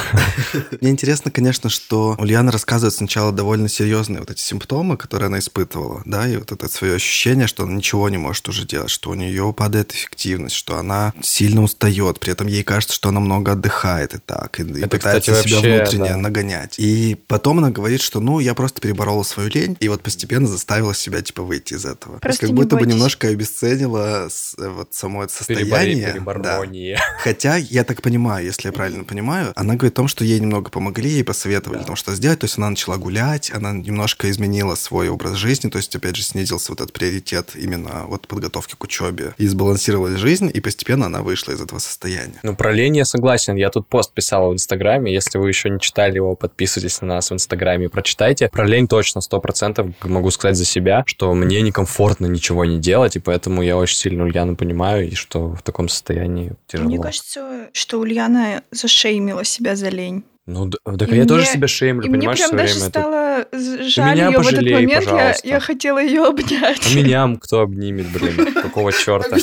Мне интересно, конечно, что Ульяна рассказывает сначала довольно серьезные вот эти симптомы, которые она испытывала, да, и вот это свое ощущение, что она ничего не может уже делать, что у нее падает эффективность, что она сильно устает, при этом ей кажется, что она много отдыхает и так, и, и Это, пытается кстати, себя вообще, внутренне да. нагонять. И потом она говорит, что, ну, я просто переборола свою лень, и вот постепенно заставила себя, типа, выйти из этого. То есть Просто как не будто бы бойтесь. немножко обесценила вот само это Перебори, состояние. Да. переборние. Хотя, я так понимаю, если я правильно понимаю, она говорит о том, что ей немного помогли, ей посоветовали о том, что сделать. То есть она начала гулять, она немножко изменила свой образ жизни, жизни, то есть, опять же, снизился вот этот приоритет именно вот подготовки к учебе, и сбалансировалась жизнь, и постепенно она вышла из этого состояния. Ну, про лень я согласен. Я тут пост писал в Инстаграме. Если вы еще не читали его, подписывайтесь на нас в Инстаграме и прочитайте. Про лень точно, сто процентов могу сказать за себя, что мне некомфортно ничего не делать, и поэтому я очень сильно Ульяну понимаю, и что в таком состоянии тяжело. Мне кажется, что Ульяна зашеймила себя за лень. Ну, да, так И я тоже мне- себя шеймлю, И мне понимаешь, прям все даже время. это- стало жаль меня ее в этот пожалей, момент. Я, пожалуйста. я хотела ее [LAUGHS] обнять. А меня кто обнимет, блин? Какого [LAUGHS] черта?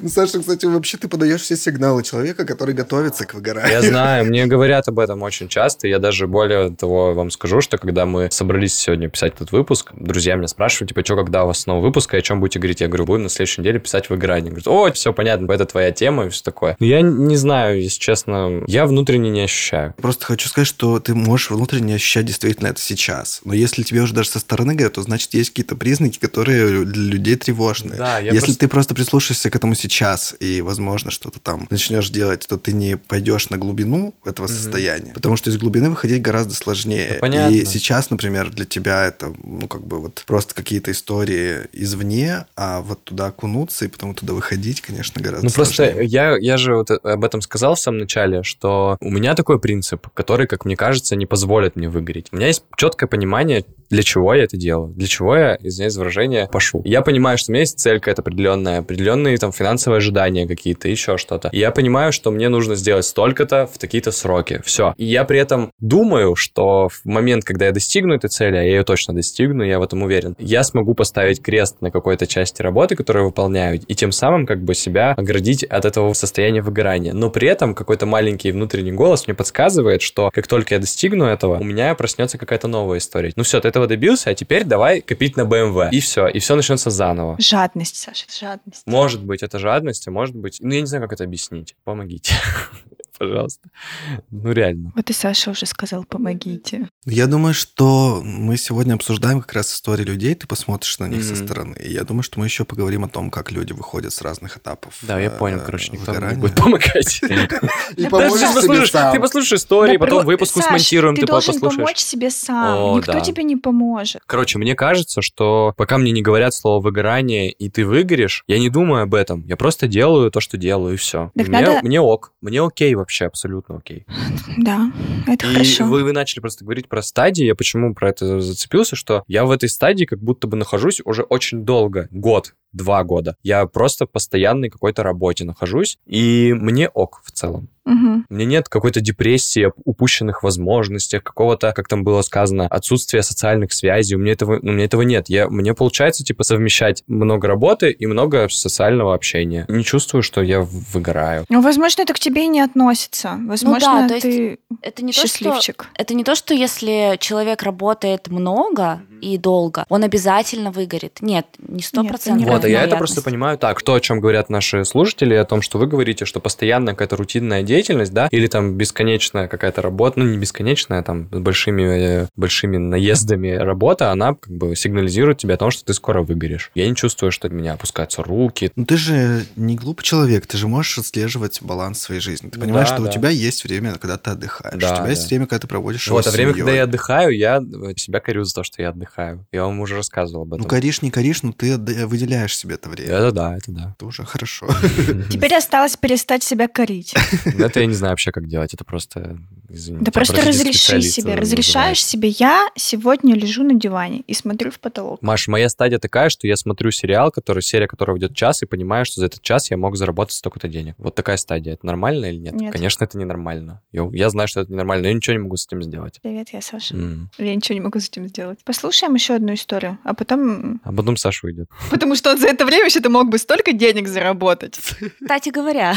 Ну, Саша, кстати, вообще ты подаешь все сигналы человека, который готовится к выгоранию. Я знаю, мне говорят об этом очень часто. Я даже более того вам скажу, что когда мы собрались сегодня писать этот выпуск, друзья меня спрашивают, типа, что, когда у вас снова выпуск, и о чем будете говорить? Я говорю, будем на следующей неделе писать выгорание. Говорят, о, все понятно, это твоя тема и все такое. Но я не знаю, если честно, я внутренне не ощущаю. Просто хочу сказать, что ты можешь внутренне ощущать действительно это сейчас. Но если тебе уже даже со стороны говорят, то значит есть какие-то признаки, которые для людей тревожные. Да, если просто- ты просто прислушаешься к этому сейчас и, возможно, что-то там начнешь делать, то ты не пойдешь на глубину этого Мгм. состояния. Потому что из глубины выходить гораздо сложнее. Да, понятно. И сейчас, например, для тебя это, ну, как бы вот просто какие-то истории извне, а вот туда окунуться и потом туда выходить, конечно, гораздо Ну просто сложнее. я, я же вот об этом сказал в самом начале, что у меня такой принцип, который, как мне кажется, не позволит мне выгореть. У меня есть четкое понимание, для чего я это делаю, для чего я, извиняюсь за выражение, пошу. Я понимаю, что у меня есть цель какая-то определенная, определенные там финансовые ожидания какие-то, еще что-то. И я понимаю, что мне нужно сделать столько-то в такие-то сроки. Все. И я при этом думаю, что в момент, когда я достигну этой цели, а я ее точно достигну, я в этом уверен, я смогу поставить крест на какой-то части работы, которую я выполняю, и тем самым как бы себя оградить от этого состояния выгорания. Но при этом какой-то маленький внутренний голос мне подсказывает, что как только я достигну этого, у меня проснется какая-то новая история. Ну все, ты этого добился, а теперь давай копить на BMW. И все, и все начнется заново. Жадность, Саша, жадность. Может быть, это жадность, а может быть... Ну, я не знаю, как это объяснить. Помогите. [LAUGHS] Пожалуйста. Ну, реально. Вот и Саша уже сказал, помогите. Я думаю, что мы сегодня обсуждаем как раз истории людей, ты посмотришь на них со Мгм. стороны. И я думаю, что мы еще поговорим о том, как люди выходят с разных этапов. Да, я э, понял, короче, никто не будет помогать. [LAUGHS] Ты послушаешь, послушаешь истории, потом выпуск смонтируем, ты ты должен послушаешь. помочь себе сам. Никто тебе не поможет. Короче, мне кажется, что пока мне не говорят слово выгорание, и ты выгоришь, я не думаю об этом. Я просто делаю то, что делаю, и все. Мне ок. Мне окей вообще, абсолютно окей. Да, это И хорошо. Вы, вы начали просто говорить про стадии. Я почему про это зацепился, что я в этой стадии как будто бы нахожусь уже очень долго. Год, два года. Я просто в постоянной какой-то работе нахожусь, и мне ок в целом. Мгм. У меня нет какой-то депрессии, об упущенных возможностях, какого-то, как там было сказано, отсутствия социальных связей. У меня этого, ну, у меня этого нет. Я, мне получается, типа, совмещать много работы и много социального общения. Не чувствую, что я выгораю. Ну, возможно, это к тебе и не относится. Возможно, да, то есть ты Это не то, что счастливчик. Это не то, что если человек работает много и долго, он обязательно выгорит. Нет, не сто процентов. Вот, а я это просто понимаю так. То, о чем говорят наши слушатели, о том, что вы говорите, что постоянная какая-то рутинная деятельность, да, или там бесконечная какая-то работа, ну, не бесконечная, там, с большими, э, большими наездами работа, она как бы сигнализирует тебе о том, что ты скоро выгоришь. Я не чувствую, что от меня опускаются руки. Ну ты же не глупый человек, ты же можешь отслеживать баланс своей жизни. Ты понимаешь, да, что да. у тебя есть время, когда ты отдыхаешь. Да, у тебя есть да. время, когда ты проводишь Вот, а время, семьей. когда я отдыхаю, я э, себя корю за то, что я отдыхаю. Я вам уже рассказывал об этом. Ну, коришь, не коришь, но ты отда- выделяешь себе это время. Это да, это да. Это уже хорошо. Теперь осталось перестать себя корить. Ну, Это я не знаю вообще, как делать. Это просто, извините, Да просто разреши себе. называется. Разрешаешь себе, я сегодня лежу на диване и смотрю в потолок. Маш, моя стадия такая, что я смотрю сериал, который, серия которого идет час, и понимаю, что за этот час я мог заработать столько-то денег. Вот такая стадия. Это нормально или нет? Нет. Конечно, это ненормально. Я, я знаю, что это ненормально, но я ничего не могу с этим сделать. Привет, я Саша. Я ничего не могу с этим сделать. Послушаем еще одну историю, а потом... А потом Саша уйдет. Потому что он за это время еще мог бы столько денег заработать. Кстати говоря,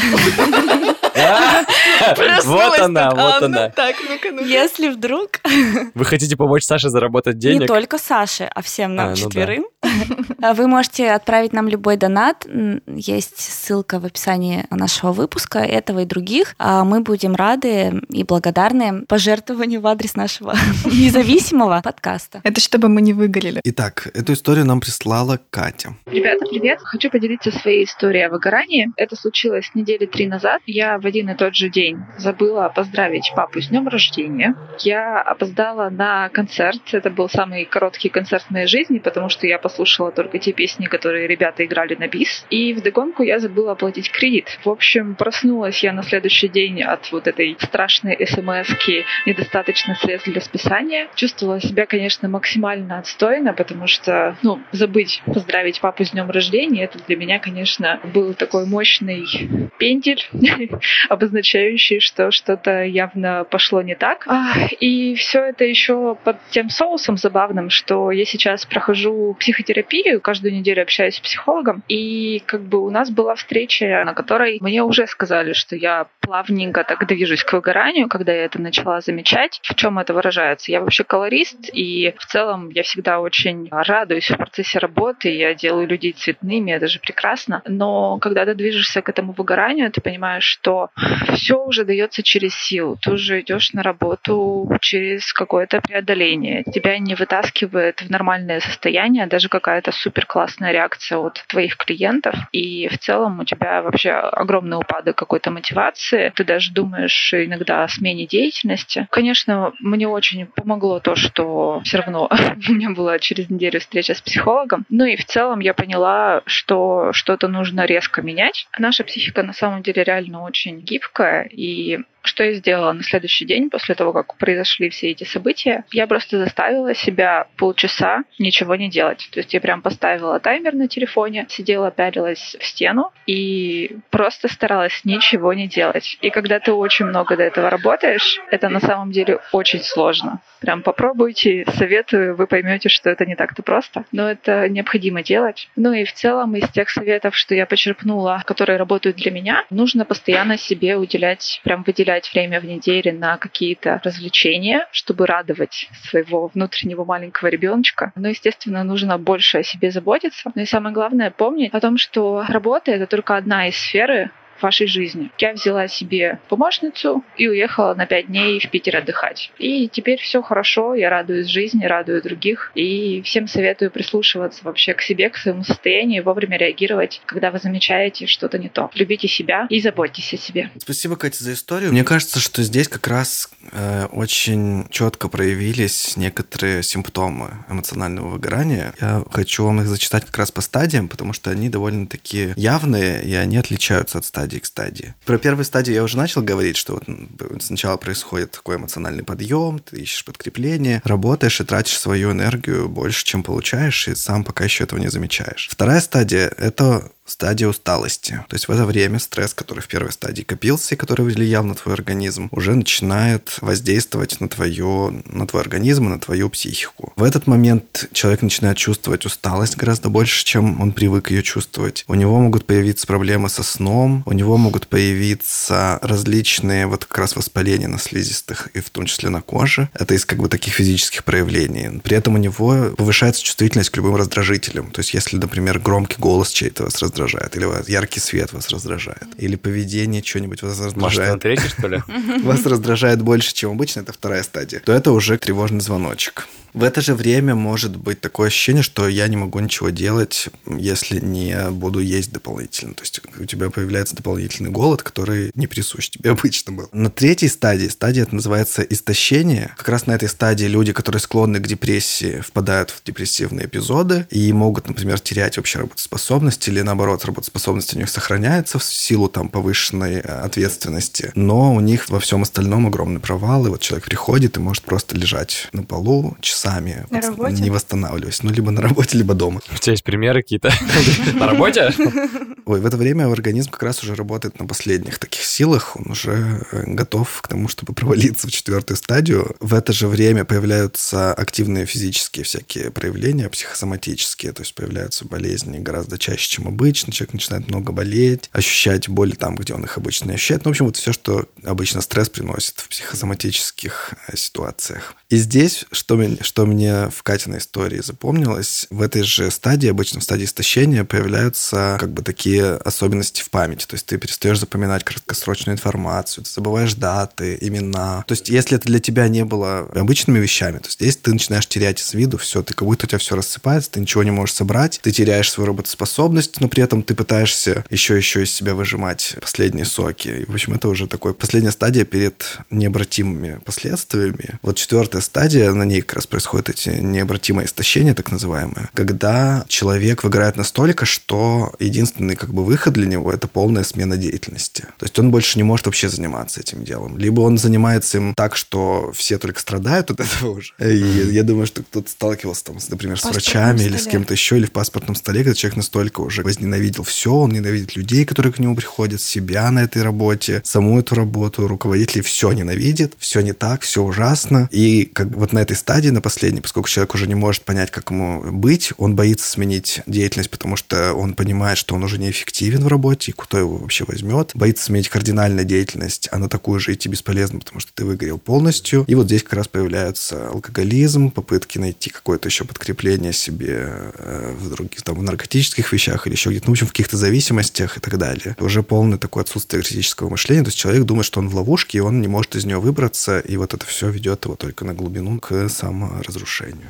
[LAUGHS] [LAUGHS] Вот она, вот она. Так, ну-ка, ну-ка. если вдруг [LAUGHS] Вы хотите помочь Саше заработать не денег? только Саше, а всем А, нам ну да. четверым, а вы можете отправить нам любой донат. Есть ссылка в описании нашего выпуска, этого и других. А Мы будем рады и благодарны пожертвованию в адрес нашего [LAUGHS] независимого подкаста. Это чтобы мы не выгорели. Итак, эту историю нам прислала Катя. Ребят, Ребята, привет! Хочу поделиться своей историей о выгорании. Это случилось недели три назад. Я в один и тот же день забыла поздравить папу с днем рождения. Я опоздала на концерт. Это был самый короткий концерт в моей жизни, потому что я послушала только те песни, которые ребята играли на бис. И вдогонку я забыла оплатить кредит. В общем, проснулась я на следующий день от вот этой страшной смс недостаточно средств для списания. Чувствовала себя, конечно, максимально отстойно, потому что, ну, забыть поздравить папу с днем рождения, это для меня, конечно, был такой мощный пендель, [LAUGHS] обозначающий, что что-то явно пошло не так. А, и все это еще под тем соусом забавным, что я сейчас прохожу психотерапию, каждую неделю общаюсь с психологом, и как бы у нас была встреча, на которой мне уже сказали, что я плавненько так движусь к выгоранию, когда я это начала замечать. В чем это выражается? Я вообще колорист, и в целом я всегда очень радуюсь в процессе работы, я делаю людей цветными, это же прекрасно. Но когда ты движешься к этому выгоранию, ты понимаешь, что все уже дается через силу. Ты уже идешь на работу через какое-то преодоление. Тебя не вытаскивает в нормальное состояние даже какая-то супер классная реакция от твоих клиентов. И в целом у тебя вообще огромный упадок какой-то мотивации. Ты даже думаешь иногда о смене деятельности. Конечно, мне очень помогло то, что все равно [LAUGHS] у меня была через неделю встреча с психологом. Ну и в целом я поняла, что что-то нужно резко менять. Наша психика на самом деле реально очень гибкая, и что я сделала на следующий день после того, как произошли все эти события? Я просто заставила себя полчаса ничего не делать. То есть я прям поставила таймер на телефоне, сидела, пялилась в стену и просто старалась ничего не делать. И когда ты очень много до этого работаешь, это на самом деле очень сложно. Прям попробуйте, советую, вы поймете, что это не так-то просто. Но это необходимо делать. Ну и в целом из тех советов, что я почерпнула, которые работают для меня, нужно постоянно себе уделять, прям выделять выделять время в неделе на какие-то развлечения, чтобы радовать своего внутреннего маленького ребеночка. Но, естественно, нужно больше о себе заботиться. Ну и самое главное помнить о том, что работа — это только одна из сферы вашей жизни. Я взяла себе помощницу и уехала на пять дней в Питер отдыхать. И теперь все хорошо, я радуюсь жизни, радую других. И всем советую прислушиваться вообще к себе, к своему состоянию и вовремя реагировать, когда вы замечаете что-то не то. Любите себя и заботьтесь о себе. Спасибо, Катя, за историю. Мне кажется, что здесь как раз э, очень четко проявились некоторые симптомы эмоционального выгорания. Я хочу вам их зачитать как раз по стадиям, потому что они довольно-таки явные, и они отличаются от стадии стадии к стадии. Про первую стадию я уже начал говорить, что вот сначала происходит такой эмоциональный подъем, ты ищешь подкрепление, работаешь и тратишь свою энергию больше, чем получаешь, и сам пока еще этого не замечаешь. Вторая стадия — это стадия усталости. То есть в это время стресс, который в первой стадии копился и который влиял на твой организм, уже начинает воздействовать на, твое, на твой организм и на твою психику. В этот момент человек начинает чувствовать усталость гораздо больше, чем он привык ее чувствовать. У него могут появиться проблемы со сном, у него могут появиться различные вот как раз воспаления на слизистых и в том числе на коже. Это из как бы таких физических проявлений. При этом у него повышается чувствительность к любым раздражителям. То есть если, например, громкий голос чей-то вас раздражает, или яркий свет вас раздражает, или поведение что-нибудь вас раздражает. Может, третий, что ли? [LAUGHS] Вас раздражает больше, чем обычно, это вторая стадия, то это уже тревожный звоночек. В это же время может быть такое ощущение, что я не могу ничего делать, если не буду есть дополнительно. То есть у тебя появляется дополнительный голод, который не присущ тебе [LAUGHS] обычно был. На третьей стадии, стадия это называется истощение. Как раз на этой стадии люди, которые склонны к депрессии, впадают в депрессивные эпизоды и могут, например, терять вообще работоспособность или наоборот, работоспособность у них сохраняется в силу там повышенной э, ответственности, но у них во всем остальном огромный провал, и вот человек приходит и может просто лежать на полу часа часами, на работе? не восстанавливаясь. Ну, либо на работе, либо дома. У тебя есть примеры какие-то? [LAUGHS] На работе? [LAUGHS] Ой, в это время организм как раз уже работает на последних таких силах. Он уже э, готов к тому, чтобы [LAUGHS] провалиться в четвертую стадию. В это же время появляются активные физические всякие проявления, психосоматические. То есть появляются болезни гораздо чаще, чем обычно обычно, человек начинает много болеть, ощущать боли там, где он их обычно не ощущает. Ну, в общем, вот все, что обычно стресс приносит в психосоматических э, ситуациях. И здесь, что, что мне в Катиной истории запомнилось, в этой же стадии, обычно в стадии истощения, появляются как бы такие особенности в памяти. То есть ты перестаешь запоминать краткосрочную информацию, ты забываешь даты, имена. То есть если это для тебя не было обычными вещами, то здесь ты начинаешь терять из виду все, ты как будто у тебя все рассыпается, ты ничего не можешь собрать, ты теряешь свою работоспособность, но при этом ты пытаешься еще еще из себя выжимать последние соки. И, в общем, это уже такой последняя стадия перед необратимыми последствиями. Вот четвертая стадия, на ней как раз происходит эти необратимые истощения, так называемые, когда человек выиграет настолько, что единственный как бы выход для него это полная смена деятельности. То есть он больше не может вообще заниматься этим делом. Либо он занимается им так, что все только страдают от [LAUGHS] этого уже. И я думаю, что кто-то сталкивался там, например, с врачами или с кем-то еще, или в паспортном столе, когда человек настолько уже возненавидел все, он ненавидит людей, которые к нему приходят, себя на этой работе, саму эту работу, руководителей все ненавидит, все не так, все ужасно. И как вот на этой стадии, на последней, поскольку человек уже не может понять, как ему быть, он боится сменить деятельность, потому что он понимает, что он уже неэффективен в работе, и кто его вообще возьмет. Боится сменить кардинальную деятельность, а на такую же идти бесполезно, потому что ты выгорел полностью. И вот здесь как раз появляются алкоголизм, попытки найти какое-то еще подкрепление себе э, в других, там, в наркотических вещах или еще где-то, ну, в общем, в каких-то зависимостях и так далее. Уже полное такое отсутствие критического мышления, то есть человек думает, что он в ловушке, и он не может из нее выбраться, и вот это все ведет его только на глубину к саморазрушению.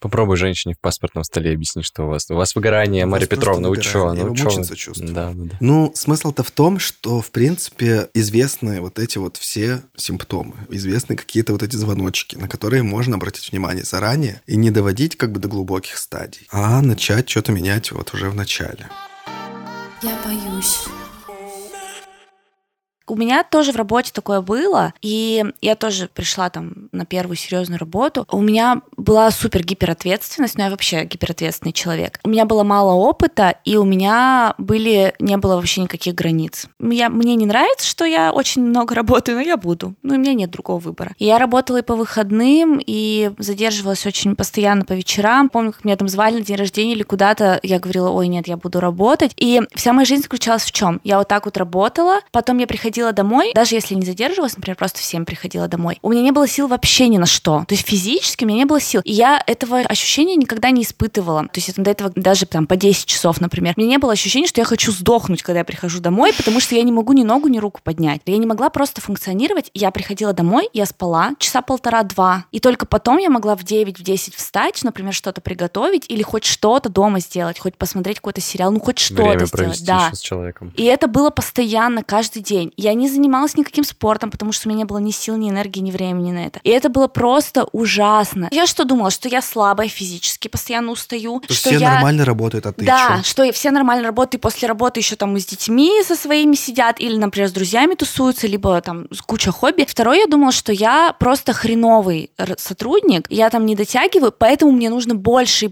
Попробуй женщине в паспортном столе объяснить, что у вас. У вас выгорание, Мария Петровна, вы что? Ну, чё? очень сочувствую. Да, да, да. Ну, смысл-то в том, что, в принципе, известны вот эти вот все симптомы, известны какие-то вот эти звоночки, на которые можно обратить внимание заранее и не доводить как бы до глубоких стадий, а начать что-то менять вот уже в начале. Я боюсь. У меня тоже в работе такое было, и я тоже пришла там на первую серьезную работу. У меня была супер гиперответственность, но я вообще гиперответственный человек. У меня было мало опыта, и у меня были не было вообще никаких границ. Я, мне не нравится, что я очень много работаю, но я буду. Ну, у меня нет другого выбора. И я работала и по выходным, и задерживалась очень постоянно по вечерам. Помню, как меня там звали на день рождения или куда-то, я говорила, ой, нет, я буду работать. И вся моя жизнь заключалась в чем? Я вот так вот работала, потом я приходила приходила домой, даже если не задерживалась, например, просто всем приходила домой, у меня не было сил вообще ни на что. То есть физически у меня не было сил. И я этого ощущения никогда не испытывала. То есть это до этого даже там по 10 часов, например. У меня не было ощущения, что я хочу сдохнуть, когда я прихожу домой, потому что я не могу ни ногу, ни руку поднять. Я не могла просто функционировать. Я приходила домой, я спала часа полтора-два. И только потом я могла в 9-10 встать, например, что-то приготовить или хоть что-то дома сделать, хоть посмотреть какой-то сериал, ну хоть что-то сделать. Да. с человеком. И это было постоянно, каждый день. Я не занималась никаким спортом, потому что у меня не было ни сил, ни энергии, ни времени на это. И это было просто ужасно. Я что думала, что я слабая физически, постоянно устаю. То что все я... нормально работают, а ты Да, чё? что и все нормально работают, и после работы еще там с детьми со своими сидят, или, например, с друзьями тусуются, либо там с куча хобби. Второе, я думала, что я просто хреновый сотрудник, я там не дотягиваю, поэтому мне нужно больше и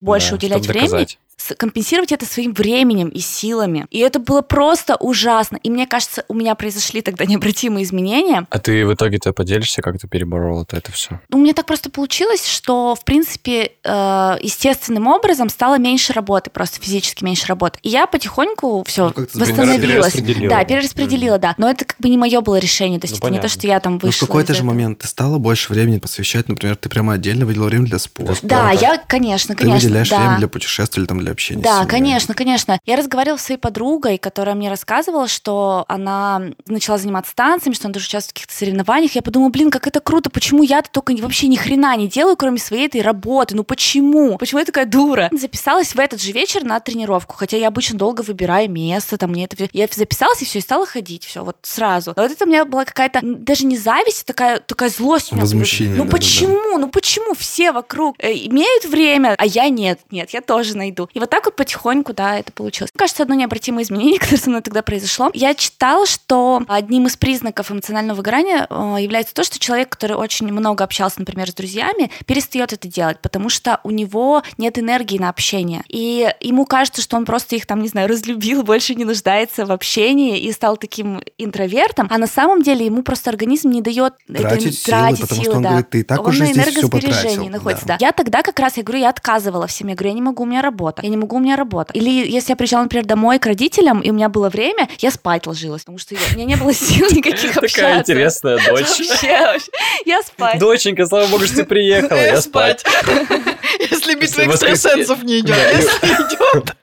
больше Да, уделять времени доказать. С- компенсировать это своим временем и силами. И это было просто ужасно. И мне кажется, у меня произошли тогда [LAUGHS] необратимые изменения. А ты в итоге-то поделишься, как ты переборола-то это все? У меня так просто получилось, что, в принципе, э, естественным образом стало меньше работы, просто физически меньше работы. И я потихоньку все Ну, восстановилась. перераспределила. Да, перераспределила, да. Но это как бы не мое было решение. То есть Ну, это не понятно. то, что я там Ну, вышла. в какой-то же этого. момент ты стала больше времени посвящать, например, ты прямо отдельно выделила время для спорта. Да, я, конечно, Ты конечно. выделяешь да. время для путешествий или там для общения Да, конечно, конечно. Я разговаривала с своей подругой, которая мне рассказывала, что она начала заниматься танцами, что она даже участвует в каких-то соревнованиях. Я подумала, блин, как это круто, почему я-то только вообще ни хрена не делаю, кроме своей этой работы? Ну почему? Почему я такая дура? Записалась в этот же вечер на тренировку, хотя я обычно долго выбираю место, там мне это... Я записалась и все, и стала ходить, все, вот сразу. А вот это у меня была какая-то даже не зависть, а такая, такая злость. у меня. Возмущение, Ну да-да-да. почему? Ну почему все вокруг э, имеют время, а я нет? Нет, я тоже найду. И вот так вот потихоньку, да, это получилось. Мне кажется, одно необратимое изменение, [LAUGHS] которое со мной тогда произошло. Я читала, что одним из признаков эмоционального выгорания э, является то, что человек, который очень много общался, например, с друзьями, перестает это делать, потому что у него нет энергии на общение. И ему кажется, что он просто их там, не знаю, [LAUGHS] разлюбил, больше не нуждается в общении и стал таким интровертом, а на самом деле ему просто организм не дает Тратить силы, тратить потому силы, что он да. говорит, ты и так Он уже на здесь энергосбережении потратил, находится, да. да. Я тогда как раз, я говорю, я отказывала всем, я говорю, я не могу, у меня работа. Я не могу, у меня работа. Или если я приезжала, например, домой к родителям, и у меня было время, я спать ложилась, потому что я, у меня не было сил никаких общаться. Такая интересная дочь. Вообще. Я спать. Доченька, слава богу, что ты приехала, я спать. Если битва экстрасенсов не идет. Если идет,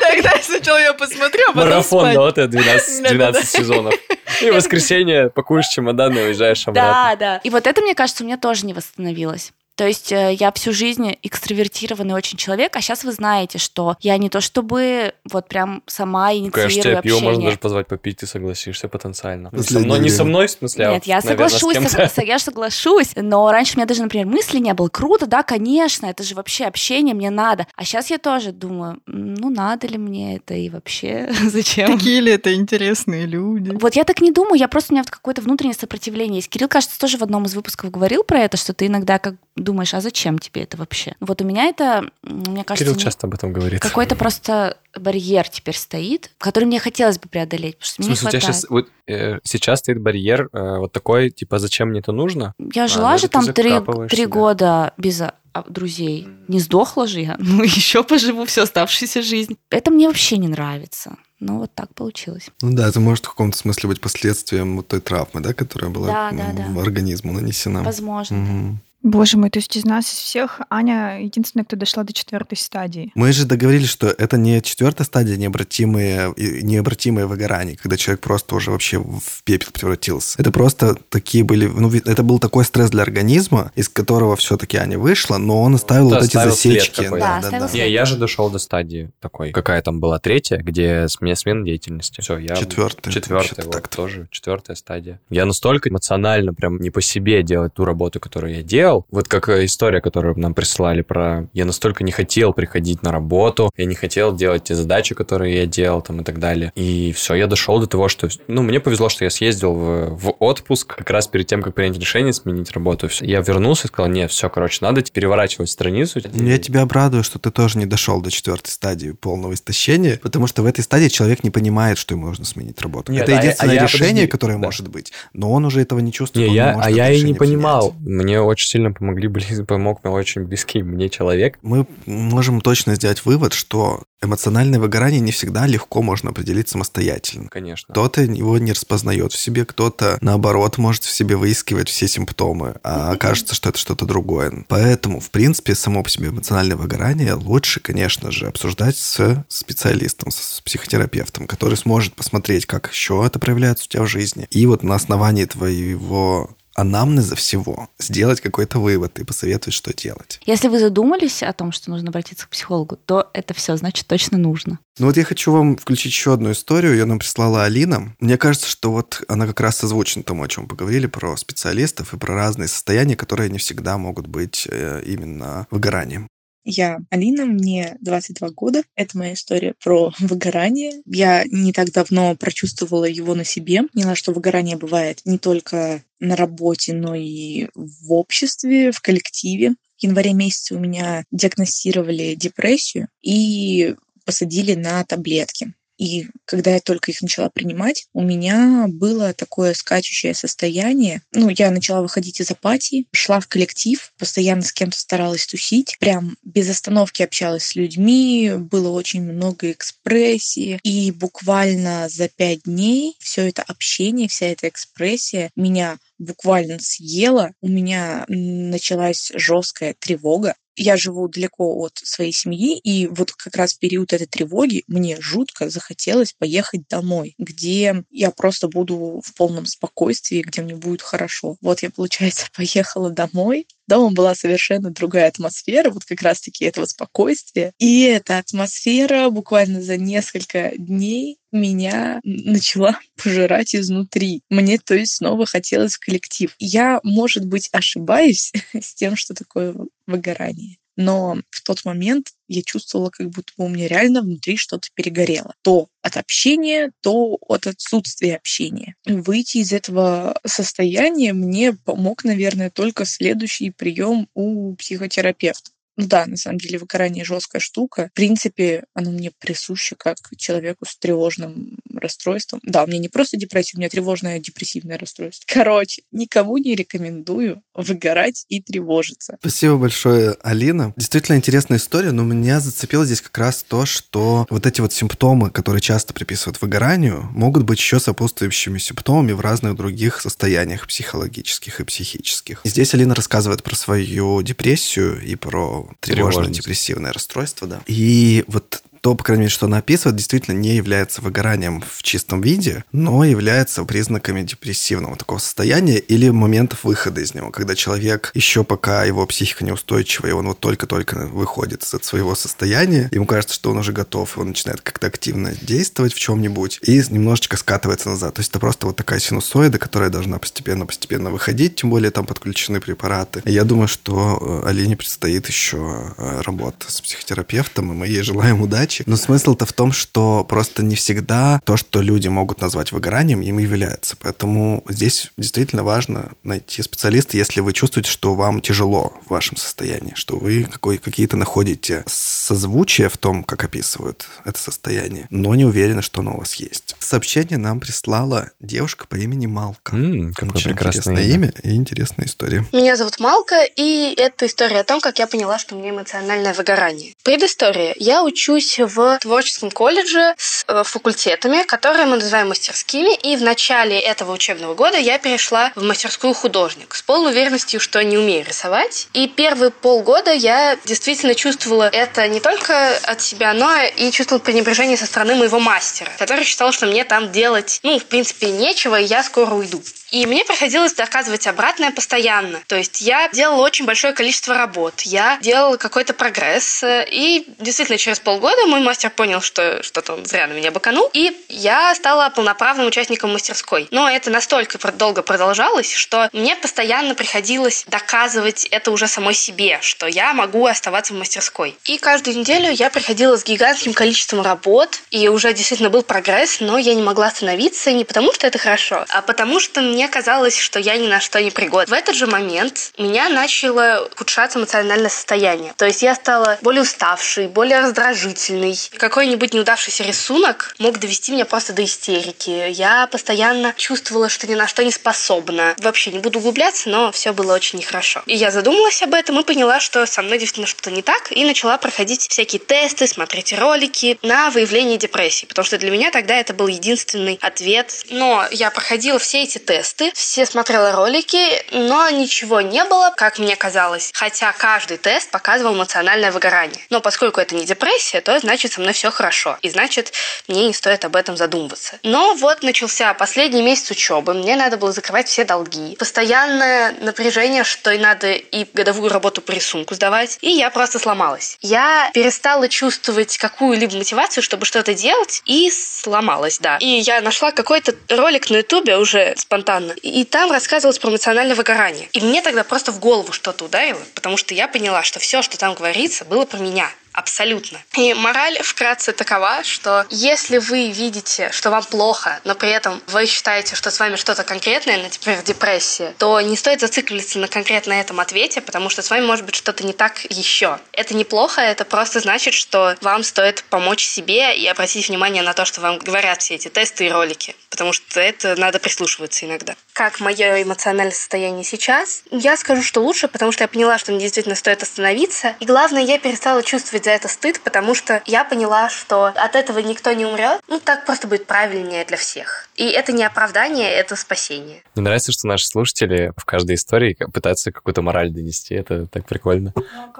тогда сначала я посмотрю, а потом Марафон, да, вот это 12, Да-да-да. 12 сезонов. И в воскресенье пакуешь чемодан и уезжаешь обратно. Да, да. И вот это, мне кажется, у меня тоже не восстановилось. То есть э, я всю жизнь экстравертированный очень человек, а сейчас вы знаете, что я не то чтобы вот прям сама Конечно, инициирую тебя пиво можно даже позвать попить, ты согласишься потенциально. Не со мной, не со мной, в смысле, а Нет, я наверное, соглашусь, согла- я соглашусь, но раньше у меня даже, например, мысли не было. Круто, да, конечно, это же вообще общение, мне надо. А сейчас я тоже думаю, «М, ну надо ли мне это и вообще [LAUGHS] зачем? Такие ли это интересные люди? Вот я так не думаю, я просто у меня вот какое-то внутреннее сопротивление есть. Кирилл, кажется, тоже в одном из выпусков говорил про это, что ты иногда как думаешь, а зачем тебе это вообще? Вот у меня это, мне кажется, Кирилл часто об этом говорит. какой-то просто барьер теперь стоит, который мне хотелось бы преодолеть, потому что В мне не смысле, у тебя хватает. сейчас, вот, э, сейчас стоит барьер э, вот такой, типа, зачем мне это нужно? Я жила ну же там три, три года без а, а, друзей. Не сдохла же я, [LAUGHS] ну еще поживу всю оставшуюся жизнь. Это мне вообще не нравится. Ну вот так получилось. Ну да, это может в каком-то смысле быть последствием вот той травмы, да, которая была Да, да, да. в организму нанесена. Возможно. Мгм. Боже мой, то есть из нас из всех Аня единственная, кто дошла до четвертой стадии. Мы же договорились, что это не четвертая стадия необратимые, необратимое выгорание, когда человек просто уже вообще в пепел превратился. Это просто такие были, ну, это был такой стресс для организма, из которого все-таки Аня вышла, но он оставил Да, вот эти засечки. какой-то. Да, оставил Не, я же дошел до стадии такой. Какая там была третья, где сме- смена деятельности. Все, я... Четвертая. Четвертая, вот, так-то. тоже четвертая стадия. Я настолько эмоционально прям не по себе делать ту работу, которую я делал. Вот как э, история, которую нам прислали про... Я настолько не хотел приходить на работу, я не хотел делать те задачи, которые я делал там и так далее. И все, я дошел до того, что... Ну, мне повезло, что я съездил в, в отпуск как раз перед тем, как принять решение сменить работу. Я вернулся и сказал, нет, все, короче, надо переворачивать страницу. Ну, Я тебя обрадую, что ты тоже не дошел до четвертой стадии полного истощения, потому что в этой стадии человек не понимает, что ему нужно сменить работу. Нет, это а единственное а я- решение, подожди, которое да. может быть. Но он уже этого не чувствует. Не, я, может а я и не решение понимал. Мне очень сильно помогли, [LAUGHS] помог мне очень близкий мне человек. Мы можем точно сделать вывод, что эмоциональное выгорание не всегда легко можно определить самостоятельно. Конечно. Кто-то его не распознает в себе, кто-то, наоборот, может в себе выискивать все симптомы, а окажется, что это что-то другое. Поэтому, в принципе, само по себе эмоциональное выгорание лучше, конечно же, обсуждать с специалистом, с психотерапевтом, который сможет посмотреть, как еще это проявляется у тебя в жизни. И вот на основании твоего анамнеза всего сделать какой-то вывод и посоветовать, что делать. Если вы задумались о том, что нужно обратиться к психологу, то это все значит точно нужно. Ну вот я хочу вам включить еще одну историю. Ее нам прислала Алина. Мне кажется, что вот она как раз созвучна тому, о чем мы поговорили, про специалистов и про разные состояния, которые не всегда могут быть э, именно выгоранием. Я Алина, мне 22 года. Это моя история про [LAUGHS] выгорание. Я не так давно прочувствовала его на себе. Поняла, что выгорание бывает не только на работе, но и в обществе, в коллективе. В январе месяце у меня диагностировали депрессию и посадили на таблетки. И когда я только их начала принимать, у меня было такое скачущее состояние. Ну, я начала выходить из апатии, шла в коллектив, постоянно с кем-то старалась тусить, прям без остановки общалась с людьми, было очень много экспрессии. И буквально за пять дней все это общение, вся эта экспрессия меня буквально съела. У меня началась жесткая тревога. Я живу далеко от своей семьи, и вот как раз в период этой тревоги мне жутко захотелось поехать домой, где я просто буду в полном спокойствии, где мне будет хорошо. Вот я, получается, [LAUGHS] поехала домой. Дома была совершенно другая атмосфера, вот как раз-таки этого спокойствия. И эта атмосфера буквально за несколько дней меня начала [LAUGHS] пожирать изнутри. Мне, то есть, снова хотелось в коллектив. Я, может быть, ошибаюсь [LAUGHS] с тем, что такое выгорание. Но в тот момент я чувствовала, как будто бы у меня реально внутри что-то перегорело. То от общения, то от отсутствия общения. Выйти из этого состояния мне помог, наверное, только следующий прием у психотерапевта. Ну да, на самом деле выгорание жесткая штука. В принципе, оно мне присуще как человеку с тревожным расстройством. Да, у меня не просто депрессия, у меня тревожное депрессивное расстройство. [LAUGHS] Короче, никому не рекомендую выгорать и тревожиться. Спасибо большое, Алина. Действительно интересная история, но меня зацепило здесь как раз то, что вот эти вот симптомы, которые часто приписывают выгоранию, могут быть еще сопутствующими симптомами в разных других состояниях психологических и психических. И здесь Алина рассказывает про свою депрессию и про тревожно-депрессивное расстройство, да. И вот то, по крайней мере, что она описывает, действительно не является выгоранием в чистом виде, но является признаками депрессивного такого состояния или моментов выхода из него, когда человек еще пока его психика неустойчивая, и он вот только-только выходит из своего состояния, ему кажется, что он уже готов, и он начинает как-то активно действовать в чем-нибудь и немножечко скатывается назад. То есть это просто вот такая синусоида, которая должна постепенно-постепенно выходить, тем более там подключены препараты. И я думаю, что э, Алине предстоит еще э, работа с психотерапевтом, и мы ей желаем удачи задачи. Но смысл-то в том, что просто не всегда то, что люди могут назвать выгоранием, им является. Поэтому здесь действительно важно найти специалиста, если вы чувствуете, что вам тяжело в вашем состоянии, что вы какой, какие-то находите созвучия в том, как описывают это состояние, но не уверены, что оно у вас есть. Сообщение нам прислала девушка по имени Малка. М, какое Очень прекрасное интересное имя. имя и интересная история. Меня зовут Малка, и это история о том, как я поняла, что у меня эмоциональное выгорание. Предыстория. Я учусь в творческом колледже с э, факультетами, которые мы называем мастерскими, и в начале этого учебного года я перешла в мастерскую художник с полной уверенностью, что не умею рисовать. И первые полгода я действительно чувствовала это не только от себя, но и чувствовала пренебрежение со стороны моего мастера, который считал, что мне там делать, ну, в принципе, нечего, и я скоро уйду. И мне приходилось доказывать обратное постоянно. То есть я делала очень большое количество работ, я делала какой-то прогресс, э, и действительно через полгода мой мастер понял, что что-то он зря на меня баканул, и я стала полноправным участником мастерской. Но это настолько долго продолжалось, что мне постоянно приходилось доказывать это уже самой себе, что я могу оставаться в мастерской. И каждую неделю я приходила с гигантским количеством работ, и уже действительно был прогресс, но я не могла остановиться не потому, что это хорошо, а потому что мне казалось, что я ни на что не пригодна. В этот же момент меня начало ухудшаться эмоциональное состояние. То есть я стала более уставшей, более раздражительной. Какой-нибудь неудавшийся рисунок мог довести меня просто до истерики. Я постоянно чувствовала, что ни на что не способна. Вообще не буду углубляться, но все было очень нехорошо. И я задумалась об этом и поняла, что со мной действительно что-то не так, и начала проходить всякие тесты, смотреть ролики на выявление депрессии, потому что для меня тогда это был единственный ответ. Но я проходила все эти тесты, все смотрела ролики, но ничего не было, как мне казалось. Хотя каждый тест показывал эмоциональное выгорание. Но поскольку это не депрессия, то значит со мной все хорошо. И значит, мне не стоит об этом задумываться. Но вот начался последний месяц учебы. Мне надо было закрывать все долги. Постоянное напряжение, что и надо и годовую работу по рисунку сдавать. И я просто сломалась. Я перестала чувствовать какую-либо мотивацию, чтобы что-то делать, и сломалась, да. И я нашла какой-то ролик на ютубе уже спонтанно, и там рассказывалось про эмоциональное выгорание. И мне тогда просто в голову что-то ударило, потому что я поняла, что все, что там говорится, было про меня. Абсолютно. И мораль вкратце такова, что если вы видите, что вам плохо, но при этом вы считаете, что с вами что-то конкретное, например, депрессия, то не стоит зацикливаться на конкретно этом ответе, потому что с вами может быть что-то не так еще. Это неплохо, это просто значит, что вам стоит помочь себе и обратить внимание на то, что вам говорят все эти тесты и ролики, потому что это надо прислушиваться иногда. Как мое эмоциональное состояние сейчас? Я скажу, что лучше, потому что я поняла, что мне действительно стоит остановиться. И главное, я перестала чувствовать за это стыд, потому что я поняла, что от этого никто не умрет. Ну, так просто будет правильнее для всех. И это не оправдание, это спасение. Мне нравится, что наши слушатели в каждой истории пытаются какую-то мораль донести. Это так прикольно.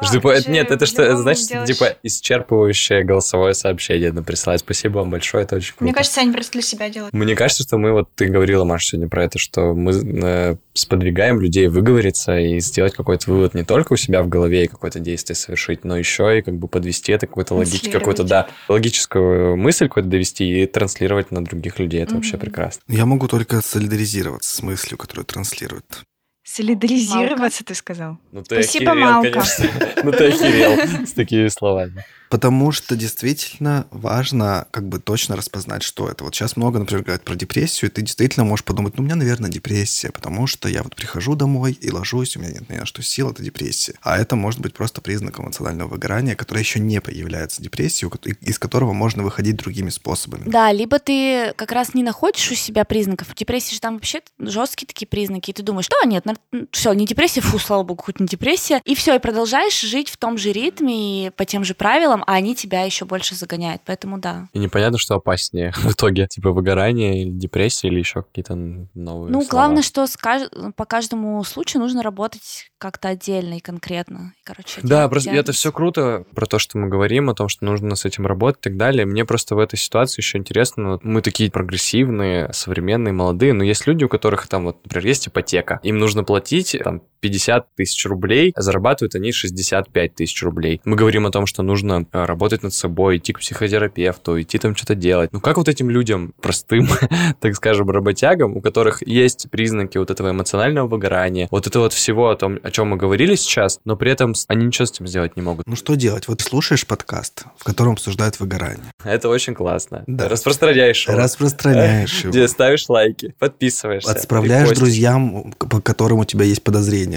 Что, типа, это- нет, это что, это значит, типа, исчерпывающее голосовое сообщение нам присылать. Спасибо вам большое, это очень круто. Мне кажется, они просто для себя делают. Мне кажется, что мы, вот ты говорила, Маша, сегодня про это, что мы э, сподвигаем людей выговориться и сделать какой-то вывод не только у себя в голове и какое-то действие совершить, но еще и как бы подвести это какой-то логический, какой-то, да, логическую мысль какую-то довести и транслировать на других людей. Это вообще прекрасно. Я могу только солидаризироваться с мыслью, которую транслирует. Солидаризироваться, ты сказал. Ну ты Спасибо, охерел, Малка. конечно. Ну ты охерел с такими словами. Потому что действительно важно как бы точно распознать, что это. Вот сейчас много, например, говорят про депрессию, и ты действительно можешь подумать, ну, у меня, наверное, депрессия, потому что я вот прихожу домой и ложусь, у меня нет ни на что сил, это депрессия. А это может быть просто признаком эмоционального выгорания, которое еще не появляется депрессией, из которого можно выходить другими способами. Да, либо ты как раз не находишь у себя признаков. У депрессии же там вообще жесткие такие признаки, и ты думаешь, что нет, все, не депрессия, фу, слава богу, хоть не депрессия, и все, и продолжаешь жить в том же ритме и по тем же правилам, а они тебя еще больше загоняют, поэтому да. И непонятно, что опаснее [LAUGHS] в итоге, типа выгорание или депрессия или еще какие-то новые Ну, слова. главное, что по каждому случаю нужно работать как-то отдельно и конкретно. Короче, да, просто это все круто про то, что мы говорим, о том, что нужно с этим работать и так далее. Мне просто в этой ситуации еще интересно, мы такие прогрессивные, современные, молодые, но есть люди, у которых там, вот, например, есть ипотека, им нужно платить там 50 тысяч рублей, а зарабатывают они 65 тысяч рублей. Мы говорим о том, что нужно э, работать над собой, идти к психотерапевту, идти там что-то делать. Ну как вот этим людям, простым, [LAUGHS] так скажем, работягам, у которых есть признаки вот этого эмоционального выгорания, вот это вот всего о том, о чем мы говорили сейчас, но при этом они ничего с этим сделать не могут. Ну что делать? Вот слушаешь подкаст, в котором обсуждают выгорание. Это очень классно. Да. Распространяешь его. Распространяешь [LAUGHS] его. Где ставишь лайки, подписываешься. Отправляешь друзьям, по которым у тебя есть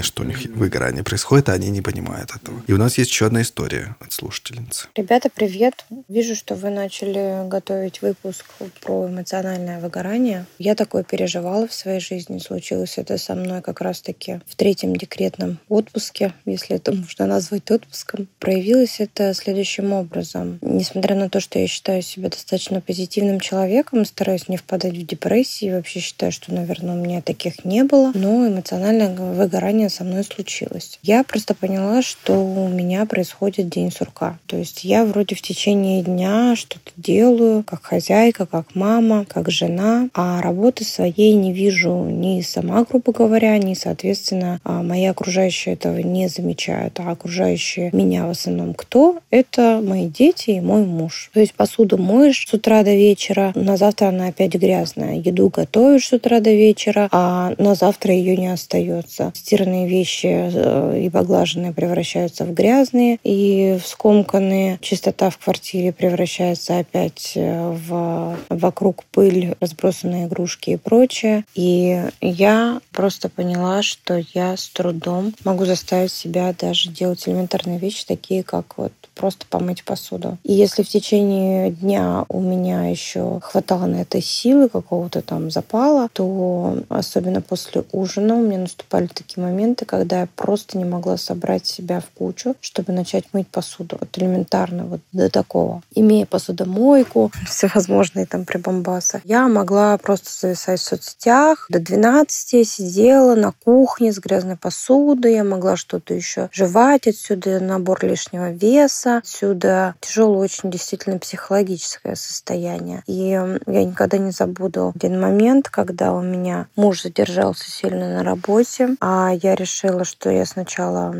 подозрение, что у них выгорание происходит, а они не понимают этого. И у нас есть еще одна история от слушательницы. Ребята, привет. Вижу, что вы начали готовить выпуск про эмоциональное выгорание. Я такое переживала в своей жизни. Случилось это со мной как раз-таки в третьем декретном отпуске, если это можно назвать отпуском. Проявилось это следующим образом. Несмотря на то, что я считаю себя достаточно позитивным человеком, стараюсь не впадать в депрессию, вообще считаю, что, наверное, у меня таких не было, но эмоциональное выгорание со мной случилось. Я просто поняла, что у меня происходит день сурка. То есть я вроде в течение дня что-то делаю, как хозяйка, как мама, как жена, а работы своей не вижу ни сама, грубо говоря, ни, соответственно, а, мои окружающие этого не замечают, а окружающие меня в основном кто? Это мои дети и мой муж. То есть посуду моешь с утра до вечера, на завтра она опять грязная. Еду готовишь с утра до вечера, а на завтра ее не остается. Стиранные вещи э, и поглаженные превращаются в грязные и в скомканные. Чистота в квартире превращается опять э, в вокруг пыль, разбросанные игрушки и прочее. И я просто поняла, что я с трудом могу заставить себя даже делать элементарные вещи, такие как вот просто помыть посуду. И если в течение дня у меня еще хватало на это силы, какого-то там запала, то особенно после ужина у меня наступали такие моменты, когда я просто не могла собрать себя в кучу, чтобы начать мыть посуду. Вот элементарно, вот до такого. Имея посудомойку, [LAUGHS] всевозможные там прибамбасы, я могла просто зависать в соцсетях. До 12 я сидела на кухне с грязной посудой, я могла что-то еще жевать, отсюда набор лишнего веса, стресса, отсюда тяжелое очень действительно психологическое состояние. И я никогда не забуду один момент, когда у меня муж задержался сильно на работе, а я решила, что я сначала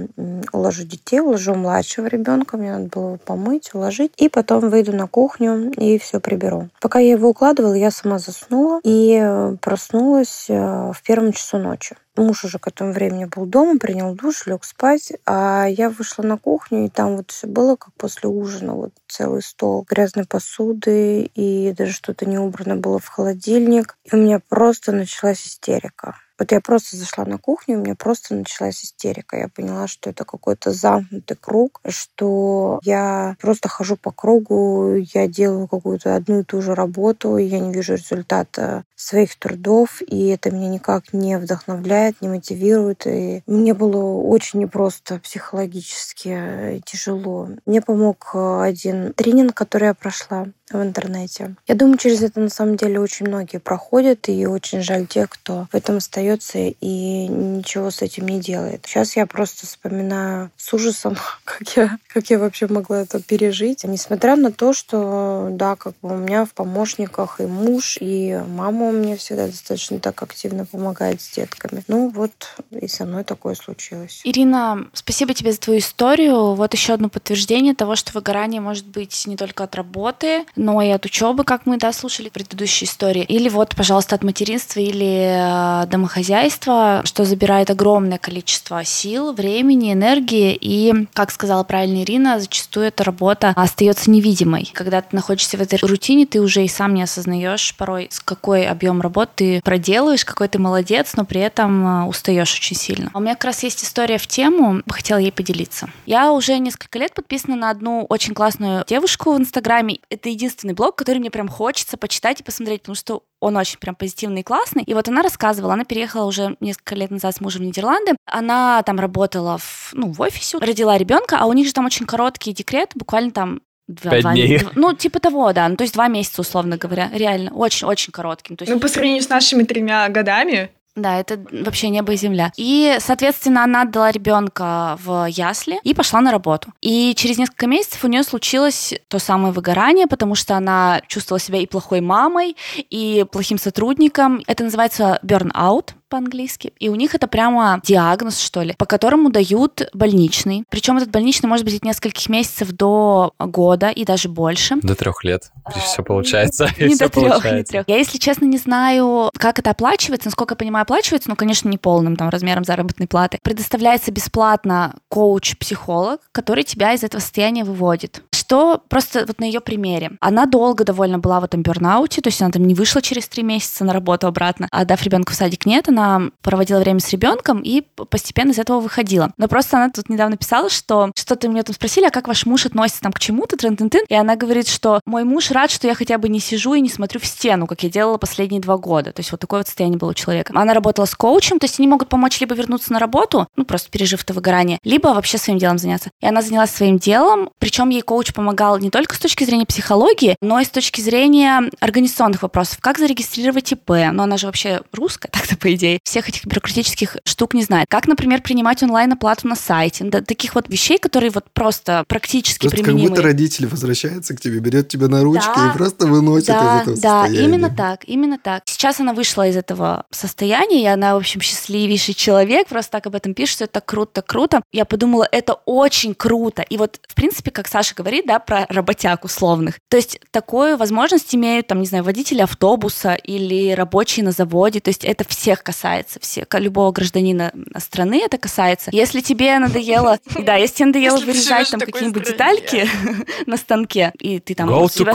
уложу детей, уложу младшего ребенка, мне надо было его помыть, уложить, и потом выйду на кухню и все приберу. Пока я его укладывала, я сама заснула и проснулась э, в первом часу ночи. Муж уже к этому времени был дома, принял душ, лег спать, а я вышла на кухню, и там вот все было как после ужина, вот целый стол грязной посуды, и даже что-то не убрано было в холодильник. И у меня просто началась истерика. Вот я просто зашла на кухню, у меня просто началась истерика. Я поняла, что это какой-то замкнутый круг, что я просто хожу по кругу, я делаю какую-то одну и ту же работу, я не вижу результата своих трудов, и это меня никак не вдохновляет, не мотивирует. И мне было очень непросто психологически тяжело. Мне помог один тренинг, который я прошла в интернете. Я думаю, через это на самом деле очень многие проходят, и очень жаль тех, кто в этом остается и ничего с этим не делает. Сейчас я просто вспоминаю с ужасом, [LAUGHS] как я, как я вообще могла это пережить. Несмотря на то, что, да, как бы у меня в помощниках и муж, и мама у меня всегда достаточно так активно помогает с детками. Ну вот и со мной такое случилось. Ирина, спасибо тебе за твою историю. Вот еще одно подтверждение того, что выгорание может быть не только от работы, но и от учебы, как мы, да, слушали в предыдущей истории. Или вот, пожалуйста, от материнства или э, домохозяйства, что забирает огромное количество сил, времени, энергии. И, как сказала правильно Ирина, зачастую эта работа остается невидимой. Когда ты находишься в этой рутине, ты уже и сам не осознаешь порой, с какой объем работы ты проделываешь, какой ты молодец, но при этом э, устаешь очень сильно. А у меня как раз есть история в тему, хотела ей поделиться. Я уже несколько лет подписана на одну очень классную девушку в Инстаграме. Это единственный блог, который мне прям хочется почитать и посмотреть, потому что он очень прям позитивный и классный. И вот она рассказывала, она переехала уже несколько лет назад с мужем в Нидерланды. Она там работала в, ну, в офисе, родила ребенка, а у них же там очень короткий декрет, буквально там Два, Пять два- дней. дв- ну, типа того, да. Ну, то есть два месяца, условно говоря. Реально, очень-очень коротким. То есть Ну, по сравнению с нашими тремя годами, да, это вообще небо и земля. И, соответственно, она отдала ребенка в ясли и пошла на работу. И через несколько месяцев у нее случилось то самое выгорание, потому что она чувствовала себя и плохой мамой, и плохим сотрудником. Это называется burnout по-английски. И у них это прямо диагноз, что ли, по которому дают больничный. Причем этот больничный может быть от нескольких месяцев до года и даже больше. До трех лет. Все получается. А, Не [LAUGHS] Все до трех, не трех. Я, если честно, не знаю, как это оплачивается. Насколько я понимаю, оплачивается, ну, конечно, не полным там размером заработной платы. Предоставляется бесплатно коуч-психолог, который тебя из этого состояния выводит. Что просто вот на ее примере. Она долго довольно была в этом бернауте, то есть она там не вышла через три месяца на работу обратно, а дав ребенка в садик нет, она проводила время с ребенком и постепенно из этого выходила. Но просто она тут недавно писала, что что-то меня там спросили, а как ваш муж относится там к чему-то, трын -тын -тын. и она говорит, что мой муж рад, что я хотя бы не сижу и не смотрю в стену, как я делала последние два года. То есть вот такое вот состояние было у человека. Она работала с коучем, то есть они могут помочь либо вернуться на работу, ну просто пережив это выгорание, либо вообще своим делом заняться. И она занялась своим делом, причем ей коуч помогал не только с точки зрения психологии, но и с точки зрения организационных вопросов. Как зарегистрировать ИП? Ну она же вообще русская, [LAUGHS] так-то по идее. Всех этих бюрократических штук не знает. Как, например, принимать онлайн-оплату на сайте? Да, таких вот вещей, которые вот просто практически Просто как применимы. будто родители возвращаются к тебе, берет тебя на ручки Да. и просто выносит Да, из этого да, состояния. именно так, именно так. Сейчас она вышла из этого состояния, и она, в общем, счастливейший человек, просто так об этом пишет, что это круто, круто. Я подумала, это очень круто. И вот, в принципе, как Саша говорит, да, про работяг условных. То есть такую возможность имеют, там, не знаю, водители автобуса или рабочие на заводе. То есть это всех касается, все, любого гражданина страны это касается. Если тебе надоело, [LAUGHS] да, если тебе надоело вырезать там какие-нибудь детальки [LAUGHS] на станке, и ты там у тебя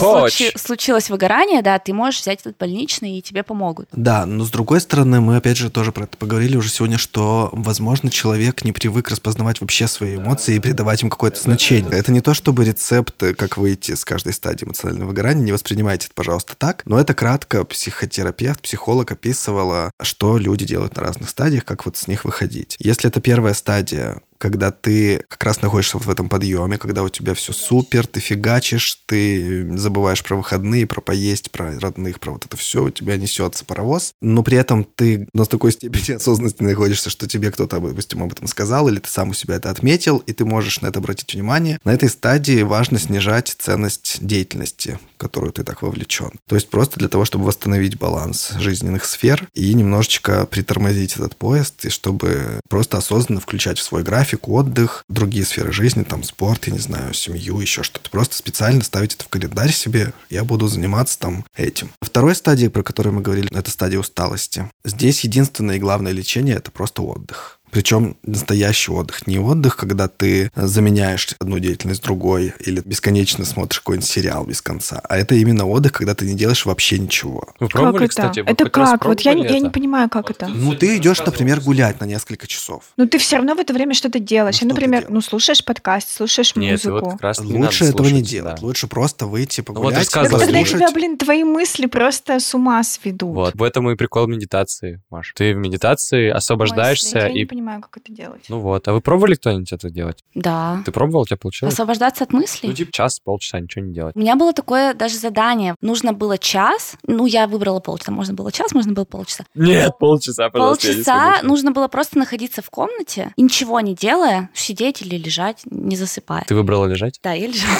случилось выгорание, да, ты можешь взять этот больничный, и тебе помогут. Да, но с другой стороны, мы опять же тоже про это поговорили уже сегодня, что, возможно, человек не привык распознавать вообще свои эмоции и придавать им какое-то значение. Это не то, чтобы рецепт, э, как выйти с каждой стадии эмоционального выгорания, не воспринимайте это, пожалуйста, так. Но это кратко психотерапевт, психолог описывала, что люди делают на разных стадиях, как вот с них выходить. Если это первая стадия, когда ты как раз находишься в этом подъеме, когда у тебя все супер, ты фигачишь, ты забываешь про выходные, про поесть, про родных, про вот это все, у тебя несется паровоз, но при этом ты на такой степени осознанности находишься, что тебе кто-то, допустим, об этом сказал, или ты сам у себя это отметил, и ты можешь на это обратить внимание. На этой стадии важно снижать ценность деятельности, в которую ты так вовлечен. То есть просто для того, чтобы восстановить баланс жизненных сфер и немножечко притормозить этот поезд, и чтобы просто осознанно включать в свой график отдых, другие сферы жизни, там спорт, я не знаю, семью, еще что-то. Просто специально ставить это в календарь себе, я буду заниматься там этим. Второй стадии, про которую мы говорили, это стадия усталости. Здесь единственное и главное лечение – это просто отдых. Причем настоящий отдых. Не отдых, когда ты заменяешь одну деятельность другой или бесконечно смотришь какой-нибудь сериал без конца. А это именно отдых, когда ты не делаешь вообще ничего. Вы как пробовали, это? кстати? Вы это хоть раз как? Вот я, не- пробовали я не это? понимаю, как это. Ну, ты идешь, например, гулять на несколько часов. Ну, ты все равно в это время что-то делаешь. Ну, например, делаешь? ну, слушаешь подкаст, слушаешь Нет, ты вот музыку. как раз не Лучше надо этого не слушать, делать. да. Лучше просто выйти вот погулять. Так рассказывай, тогда слушать. тебя, блин, твои мысли просто с ума сведут. Вот, в этом и прикол медитации, Маш. Ты в медитации освобождаешься Я не и... понимаю, как это делать. Ну вот, а вы пробовали кто-нибудь это делать? Да. Ты пробовал, у тебя получилось? Освобождаться от мыслей? Ну, типа час, полчаса, ничего не делать. У меня было такое даже задание. Нужно было час. Ну, я выбрала полчаса. Можно было час, можно было полчаса. Нет, полчаса, пожалуйста, Полчаса нужно было просто находиться в комнате и ничего не делая, сидеть или лежать, не засыпая. Ты выбрала лежать? Да, я лежала.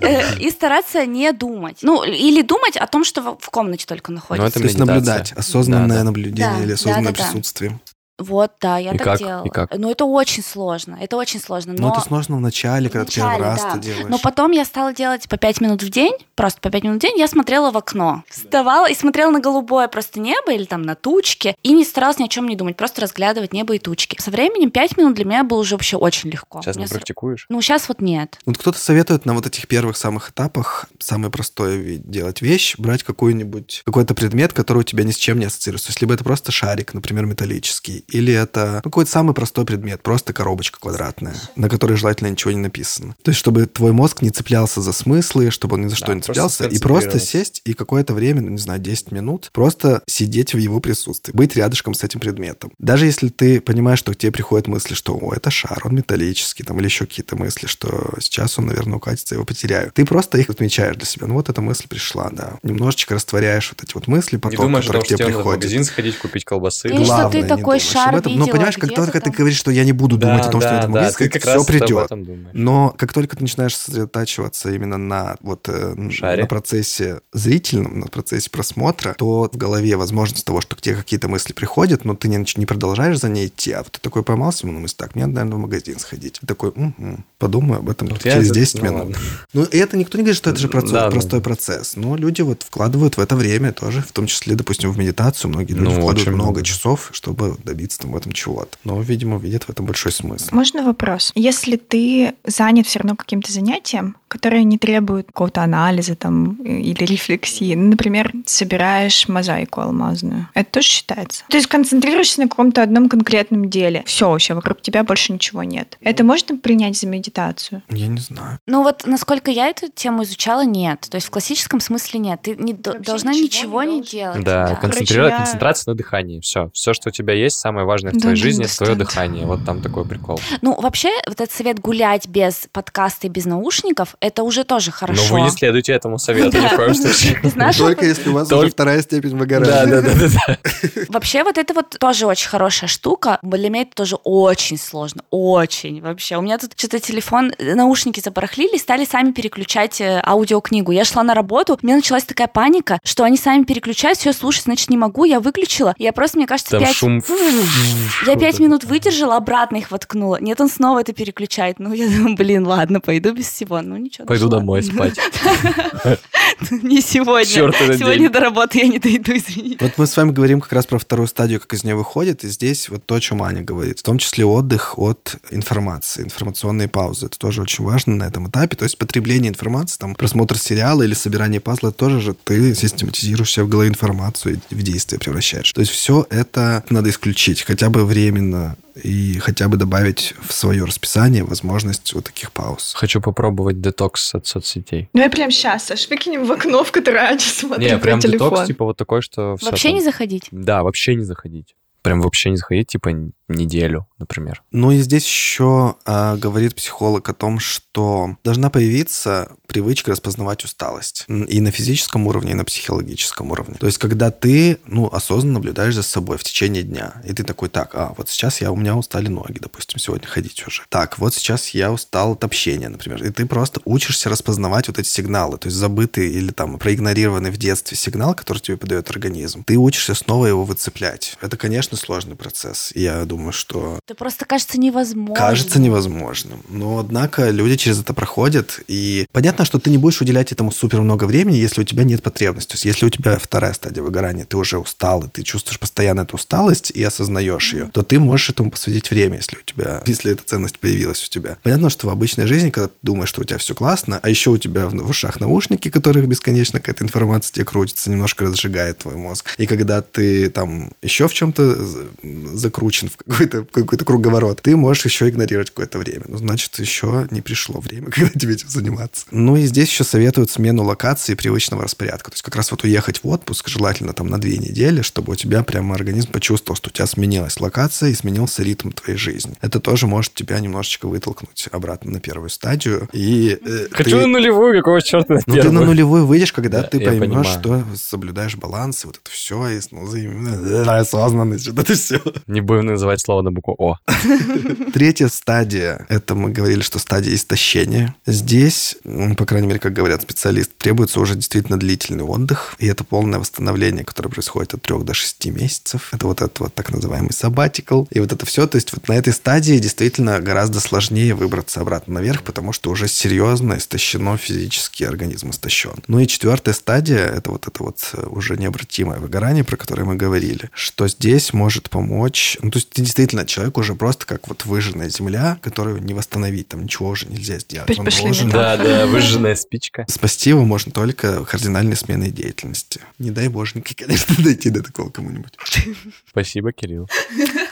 Э, И стараться не думать. Ну, или думать о том, что в комнате только Ну, находится. это То есть наблюдать, осознанное наблюдение Да, или осознанное да, да, да. присутствие. Вот, да, я И так как? делала. И как? Ну, это очень сложно, это очень сложно. Но Но, это сложно в начале, когда ты первый раз да. это делаешь. Но потом я стала делать по 5 минут в день, просто по 5 минут в день я смотрела в окно. Вставала и смотрела на голубое просто небо или там на тучки, и не старалась ни о чем не думать, просто разглядывать небо и тучки. Со временем 5 минут для меня было уже вообще очень легко. Сейчас не практикуешь? Ну, сейчас вот нет. Вот кто-то советует на вот этих первых самых этапах самое простое делать вещь, брать какую-нибудь, какой-то предмет, который у тебя ни с чем не ассоциируется. То есть либо это просто шарик, например, металлический, или это ну, какой-то самый простой предмет, просто коробочка квадратная, на которой желательно ничего не написано. То есть чтобы твой мозг не цеплялся за смыслы, чтобы он ни за что Да, не просто цеплялся, и просто сесть и какое-то время, ну, не знаю, 10 минут, просто сидеть в его присутствии, быть рядышком с этим предметом. Даже если ты понимаешь, что к тебе приходят мысли, что о, это шар, он металлический, там, или еще какие-то мысли, что сейчас он, наверное, укатится, я его потеряю. Ты просто их отмечаешь для себя. Ну вот эта мысль пришла, да. Немножечко растворяешь вот эти вот мысли, Не потом, думаешь о том, которые к что тебе в приходят. магазин сходить, купить колбасы? Или что Главное, ты не такой думаешь шар об этом. Но понимаешь, как только ты там. говоришь, что я не буду Да, думать о том, что да, я это да, ты как все раз придет. думаешь. Но как только ты начинаешь сосредотачиваться именно на вот э, Шаре. на процессе зрительном, на процессе просмотра, то в голове возможность того, что к тебе какие-то мысли приходят, но ты не, не продолжаешь за ней идти, а вот ты такой поймался, ну, мысль, так, мне надо, наверное, в магазин сходить. И такой, «Мгм, подумаю об этом Вот через это- 10 ну минут. ладно. Ну, и это никто не говорит, что это же процесс- Да, да, простой да. процесс. Но люди вот вкладывают в это время тоже, в том числе, допустим, в медитацию. Многие люди Ну, вкладывают очень много много. часов, чтобы добиться там в этом чего-то. Но, видимо, видят в этом большой смысл. Можно вопрос? Если ты занят все равно каким-то занятием, которое не требует какого-то анализа там или рефлексии, ну, например, собираешь мозаику алмазную, это тоже считается? То есть концентрируешься на каком-то одном конкретном деле. Все, вообще вокруг тебя больше ничего нет. Это можно принять за медитацию? Я не знаю. Ну вот, насколько я эту тему изучала, нет. То есть в классическом смысле нет. Ты не Вообще должна ничего ничего не не делать. Да, да. концентрировать, я- концентрация на дыхании. Все. Все, что у тебя есть, самое важное в Да, твоей не жизни, это твое дыхание. Вот там такой прикол. Ну, вообще, вот этот совет гулять без подкаста и без наушников, это уже тоже хорошо. Но вы не следуете этому совету ни в коем случае. Только если у вас Только- уже вторая степень Да, выгорания. да, да, да, да. [LAUGHS] Вообще, вот это вот тоже очень хорошая штука. Для меня это тоже очень сложно. Очень вообще. У меня тут что-то телефон, э, наушники запорохлили, стали сами переключать э, аудиокнигу. Я шла на работу, у меня началась такая паника, что они сами переключают, все, слушать, значит, не могу, я выключила. Я просто, мне кажется, Там пять... шум. [LAUGHS] Я пять минут выдержала, обратно их воткнула. Нет, он снова это переключает. Ну, я думаю, блин, ладно, пойду без всего. Ну, ничего. Пойду дошла. домой спать. [LAUGHS] Не сегодня. Сегодня до работы я не дойду, извините. Вот мы с вами говорим как раз про вторую стадию, как из нее выходит, и здесь вот то, о чем Аня говорит, в том числе отдых от информации, информационные паузы. Это тоже очень важно на этом этапе. То есть потребление информации, там, просмотр сериала или собирание пазла, тоже же ты систематизируешь себе в голове информацию и в действие превращаешь. То есть все это надо исключить, хотя бы временно, и хотя бы добавить в свое расписание возможность вот таких пауз. Хочу попробовать детокс от соцсетей. Ну, я прям сейчас, Саш, выкинем в окно, в которое Аня [LAUGHS] смотрит Не, прям телефон. детокс, типа вот такой, что Вообще там- не заходить. Да, вообще не заходить. Прям вообще не заходить, типа неделю, например. Ну и здесь еще а, говорит психолог о том, что должна появиться привычка распознавать усталость и на физическом уровне, и на психологическом уровне. То есть, когда ты, ну, осознанно наблюдаешь за собой в течение дня, и ты такой, так, а, вот сейчас я, у меня устали ноги, допустим, сегодня ходить уже. Так, вот сейчас я устал от общения, например. И ты просто учишься распознавать вот эти сигналы, то есть забытый или там проигнорированный в детстве сигнал, который тебе подает организм. Ты учишься снова его выцеплять. Это, конечно, сложный процесс. Я думаю, что Это просто кажется невозможно. Кажется невозможным. Но, однако, люди через это проходят. И понятно, что ты не будешь уделять этому супер много времени, если у тебя нет потребности. То есть, если у тебя вторая стадия выгорания, ты уже устал, и ты чувствуешь постоянно эту усталость и осознаешь ее, то ты можешь этому посвятить время, если у тебя, [LAUGHS] если эта ценность появилась у тебя. Понятно, что в обычной жизни, когда ты думаешь, что у тебя все классно, а еще у тебя в ушах наушники, которых бесконечно какая-то информация тебе крутится, немножко разжигает твой мозг. И когда ты там еще в чем-то закручен в какой-то какой-то круговорот, ты можешь еще игнорировать какое-то время. Ну, значит, еще не пришло время, [LAUGHS] когда тебе этим заниматься. Ну и здесь еще советуют смену локации привычного распорядка. То есть как раз вот уехать в отпуск, желательно там на две недели, чтобы у тебя прямо организм почувствовал, что у тебя сменилась локация и сменился ритм твоей жизни. Это тоже может тебя немножечко вытолкнуть обратно на первую стадию. И э, Хочу ты- на нулевую, какого черта на ну, ты на нулевую выйдешь, когда Да, ты поймешь, что соблюдаешь баланс, и вот это все, и ну, [LAUGHS] осознанность, вот это все. Не будем называть бывает слово на букву О. [LAUGHS] Третья стадия, это мы говорили, что стадия истощения. Здесь, по крайней мере, как говорят специалисты, требуется уже действительно длительный отдых, и это полное восстановление, которое происходит от 3 до 6 месяцев. Это вот этот вот так называемый sabbatical. И вот это все, то есть вот на этой стадии действительно гораздо сложнее выбраться обратно наверх, потому что уже серьезно истощено физический организм истощен. Ну и четвертая стадия, это вот это вот уже необратимое выгорание, про которое мы говорили, что здесь может помочь, ну то есть действительно человек уже просто как вот выжженная земля, которую не восстановить, там ничего уже нельзя сделать. Он пошли должен- Да, да, выжженная спичка. Спасти его можно только кардинальной сменой деятельности. Не дай боженьки, конечно, дойти до такого кому-нибудь. Спасибо, Кирилл.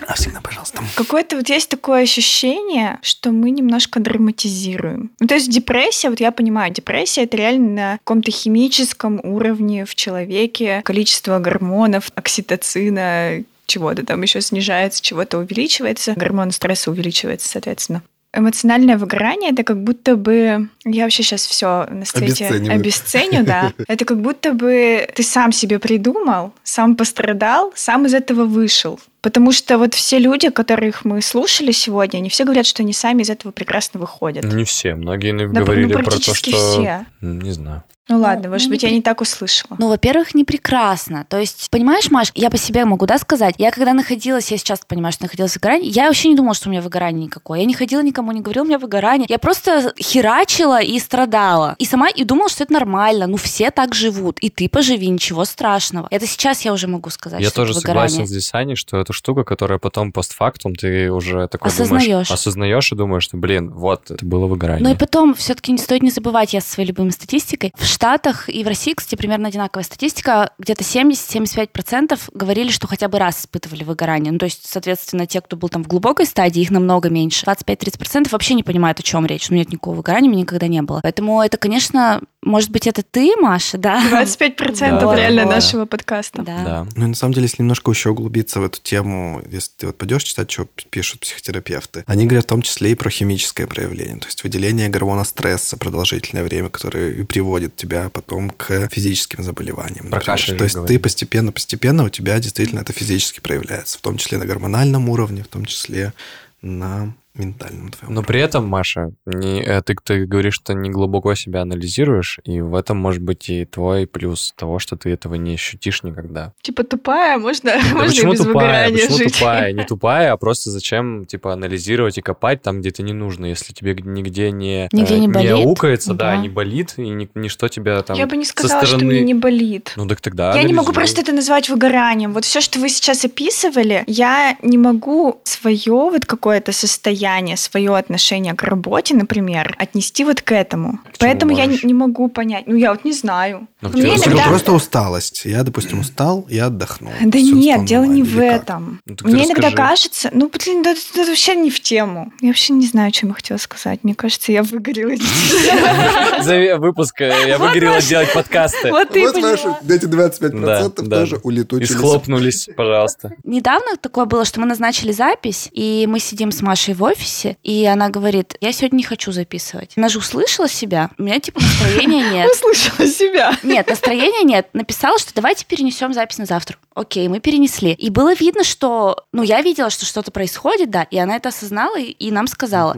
А всегда, пожалуйста. Какое-то вот есть такое ощущение, что мы немножко драматизируем. Ну, то есть депрессия, вот я понимаю, депрессия это реально на каком-то химическом уровне в человеке. Количество гормонов, окситоцина, чего-то там еще снижается, чего-то увеличивается. Гормон стресса увеличивается, соответственно. Эмоциональное выгорание это как будто бы я вообще сейчас все на свете обесценю, да. [LAUGHS] Это как будто бы ты сам себе придумал, сам пострадал, сам из этого вышел. Потому что вот все люди, которых мы слушали сегодня, они все говорят, что они сами из этого прекрасно выходят. Не все. Многие Да, говорили ну, про то, что... все. Не знаю. Ну Ну, ладно, ну, может не быть, я при- не так услышала. Ну, во-первых, не прекрасно. То есть, понимаешь, Маш, я по себе могу, да, сказать, я когда находилась, я сейчас понимаю, что находилась в выгорании, я вообще не думала, что у меня выгорание никакое. Я не ходила никому, не говорила, у меня выгорание. Я просто херачила и страдала. И сама и думала, что это нормально. Ну, все так живут. И ты поживи, ничего страшного. Это сейчас я уже могу сказать, Я что тоже это выгорание. согласен здесь с Аней, что это штука, которая потом постфактум ты уже такой Осознаешь. думаешь, осознаешь и думаешь, что, блин, вот, это было выгорание. Ну и потом, все-таки не стоит не забывать, я со своей любимой статистикой, в Штатах и в России, кстати, примерно одинаковая статистика, где-то 70-75% говорили, что хотя бы раз испытывали выгорание. Ну, то есть, соответственно, те, кто был там в глубокой стадии, их намного меньше. 25-30% вообще не понимают, о чем речь. Ну, нет никакого выгорания, у меня никогда не было. Поэтому это, конечно, может быть, это ты, Маша, да? 25% Да, реально да. нашего подкаста. Да. Да. Ну, и на самом деле, если немножко еще углубиться в эту тему, если ты вот пойдешь читать, что пишут психотерапевты, они говорят в том числе и про химическое проявление, то есть выделение гормона стресса продолжительное время, которое и приводит тебя потом к физическим заболеваниям. Про кашель То есть говорили. ты постепенно-постепенно у тебя действительно это физически проявляется, в том числе на гормональном уровне, в том числе на ментальном твоем. Но при этом, Маша, не, э, ты, ты говоришь, что не глубоко себя анализируешь, и в этом может быть и твой плюс того, что ты этого не ощутишь никогда. Типа тупая, можно, Да можно и почему без тупая? Почему жить. тупая? Не [LAUGHS] тупая, а просто зачем, типа, анализировать и копать там, где это не нужно, если тебе нигде не, Нигде э, не болит. аукается, да, Да. не болит, и ни- ничто тебя там Я бы не со сказала, что стороны... мне не болит. Ну так тогда Я не могу просто это назвать выгоранием. Вот все, что вы сейчас описывали, я не могу свое вот какое-то состояние, свое отношение к работе, например, отнести вот к этому. Поэтому я не, можешь? не могу понять. Ну, я вот не знаю. Ну, Мне иногда- просто усталость. Я, допустим, устал, я отдохнул. Да Всё нет, дело не в как? этом. Ну, Мне иногда расскажи. кажется, ну, блин, да, это, это вообще не в тему. Я вообще не знаю, чем я хотела сказать. Мне кажется, я выгорела. [LAUGHS] За выпуск э, я выгорела делать подкасты. Вот ты эти 25% Да, да. тоже И улетучились. схлопнулись, пожалуйста. Недавно такое было, что мы назначили запись, и мы сидим с Машей в офисе, и она говорит, я сегодня не хочу записывать. Она же услышала себя, у меня типа настроения [LAUGHS] нет. Услышала себя. Нет, настроения нет. Написала, что давайте перенесем запись на завтра. Окей, мы перенесли. И было видно, что... Ну, я видела, что что-то происходит, да, и она это осознала и, и нам сказала.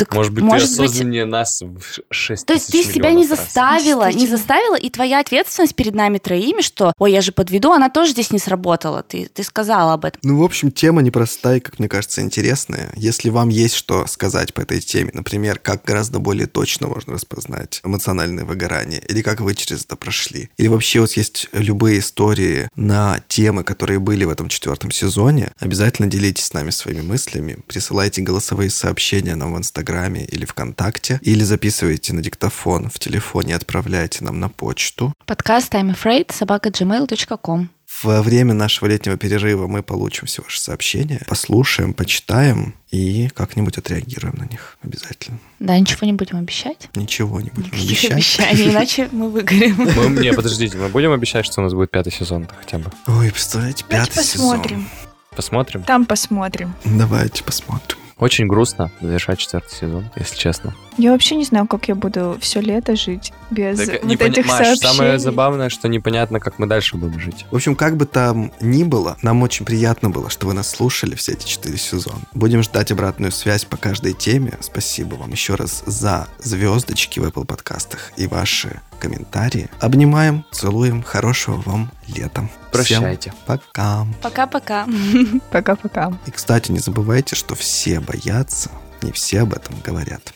Так, Может быть, может ты быть, осознаннее нас в 6 То есть ты себя не заставила, не заставила, и твоя ответственность перед нами троими, что, ой, я же подведу, она тоже здесь не сработала. Ты, ты сказала об этом. Ну, в общем, тема непростая и, как мне кажется, интересная. Если вам есть что сказать по этой теме, например, как гораздо более точно можно распознать эмоциональное выгорание, или как вы через это прошли, или вообще вот есть любые истории на темы, которые были в этом четвертом сезоне, обязательно делитесь с нами своими мыслями, присылайте голосовые сообщения нам в Инстаграме или ВКонтакте, или записывайте на диктофон в телефоне и отправляйте нам на почту. Подкаст I'm afraid собака gmail.com. Во время нашего летнего перерыва мы получим все ваши сообщения, послушаем, почитаем и как-нибудь отреагируем на них обязательно. Да, ничего не будем обещать. Ничего не будем Никаких обещать. обещаний, иначе мы выгорим. [LAUGHS] Мы, не, подождите, мы будем обещать, что у нас будет пятый сезон хотя бы? Ой, представляете, Давайте пятый сезон. посмотрим. Посмотрим. Там посмотрим. Давайте посмотрим. Очень грустно завершать четвертый сезон, если честно. Я вообще не знаю, как я буду все лето жить без Так, вот пони- этих Маш, сообщений. самое забавное, что непонятно, как мы дальше будем жить. В общем, как бы там ни было, нам очень приятно было, что вы нас слушали все эти четыре сезона. Будем ждать обратную связь по каждой теме. Спасибо вам еще раз за звездочки в Apple подкастах и ваши комментарии. Обнимаем, целуем. Хорошего вам лета. Всем Прощайте. пока. Пока-пока. [LAUGHS] Пока-пока. И, кстати, не забывайте, что все боятся, не все об этом говорят.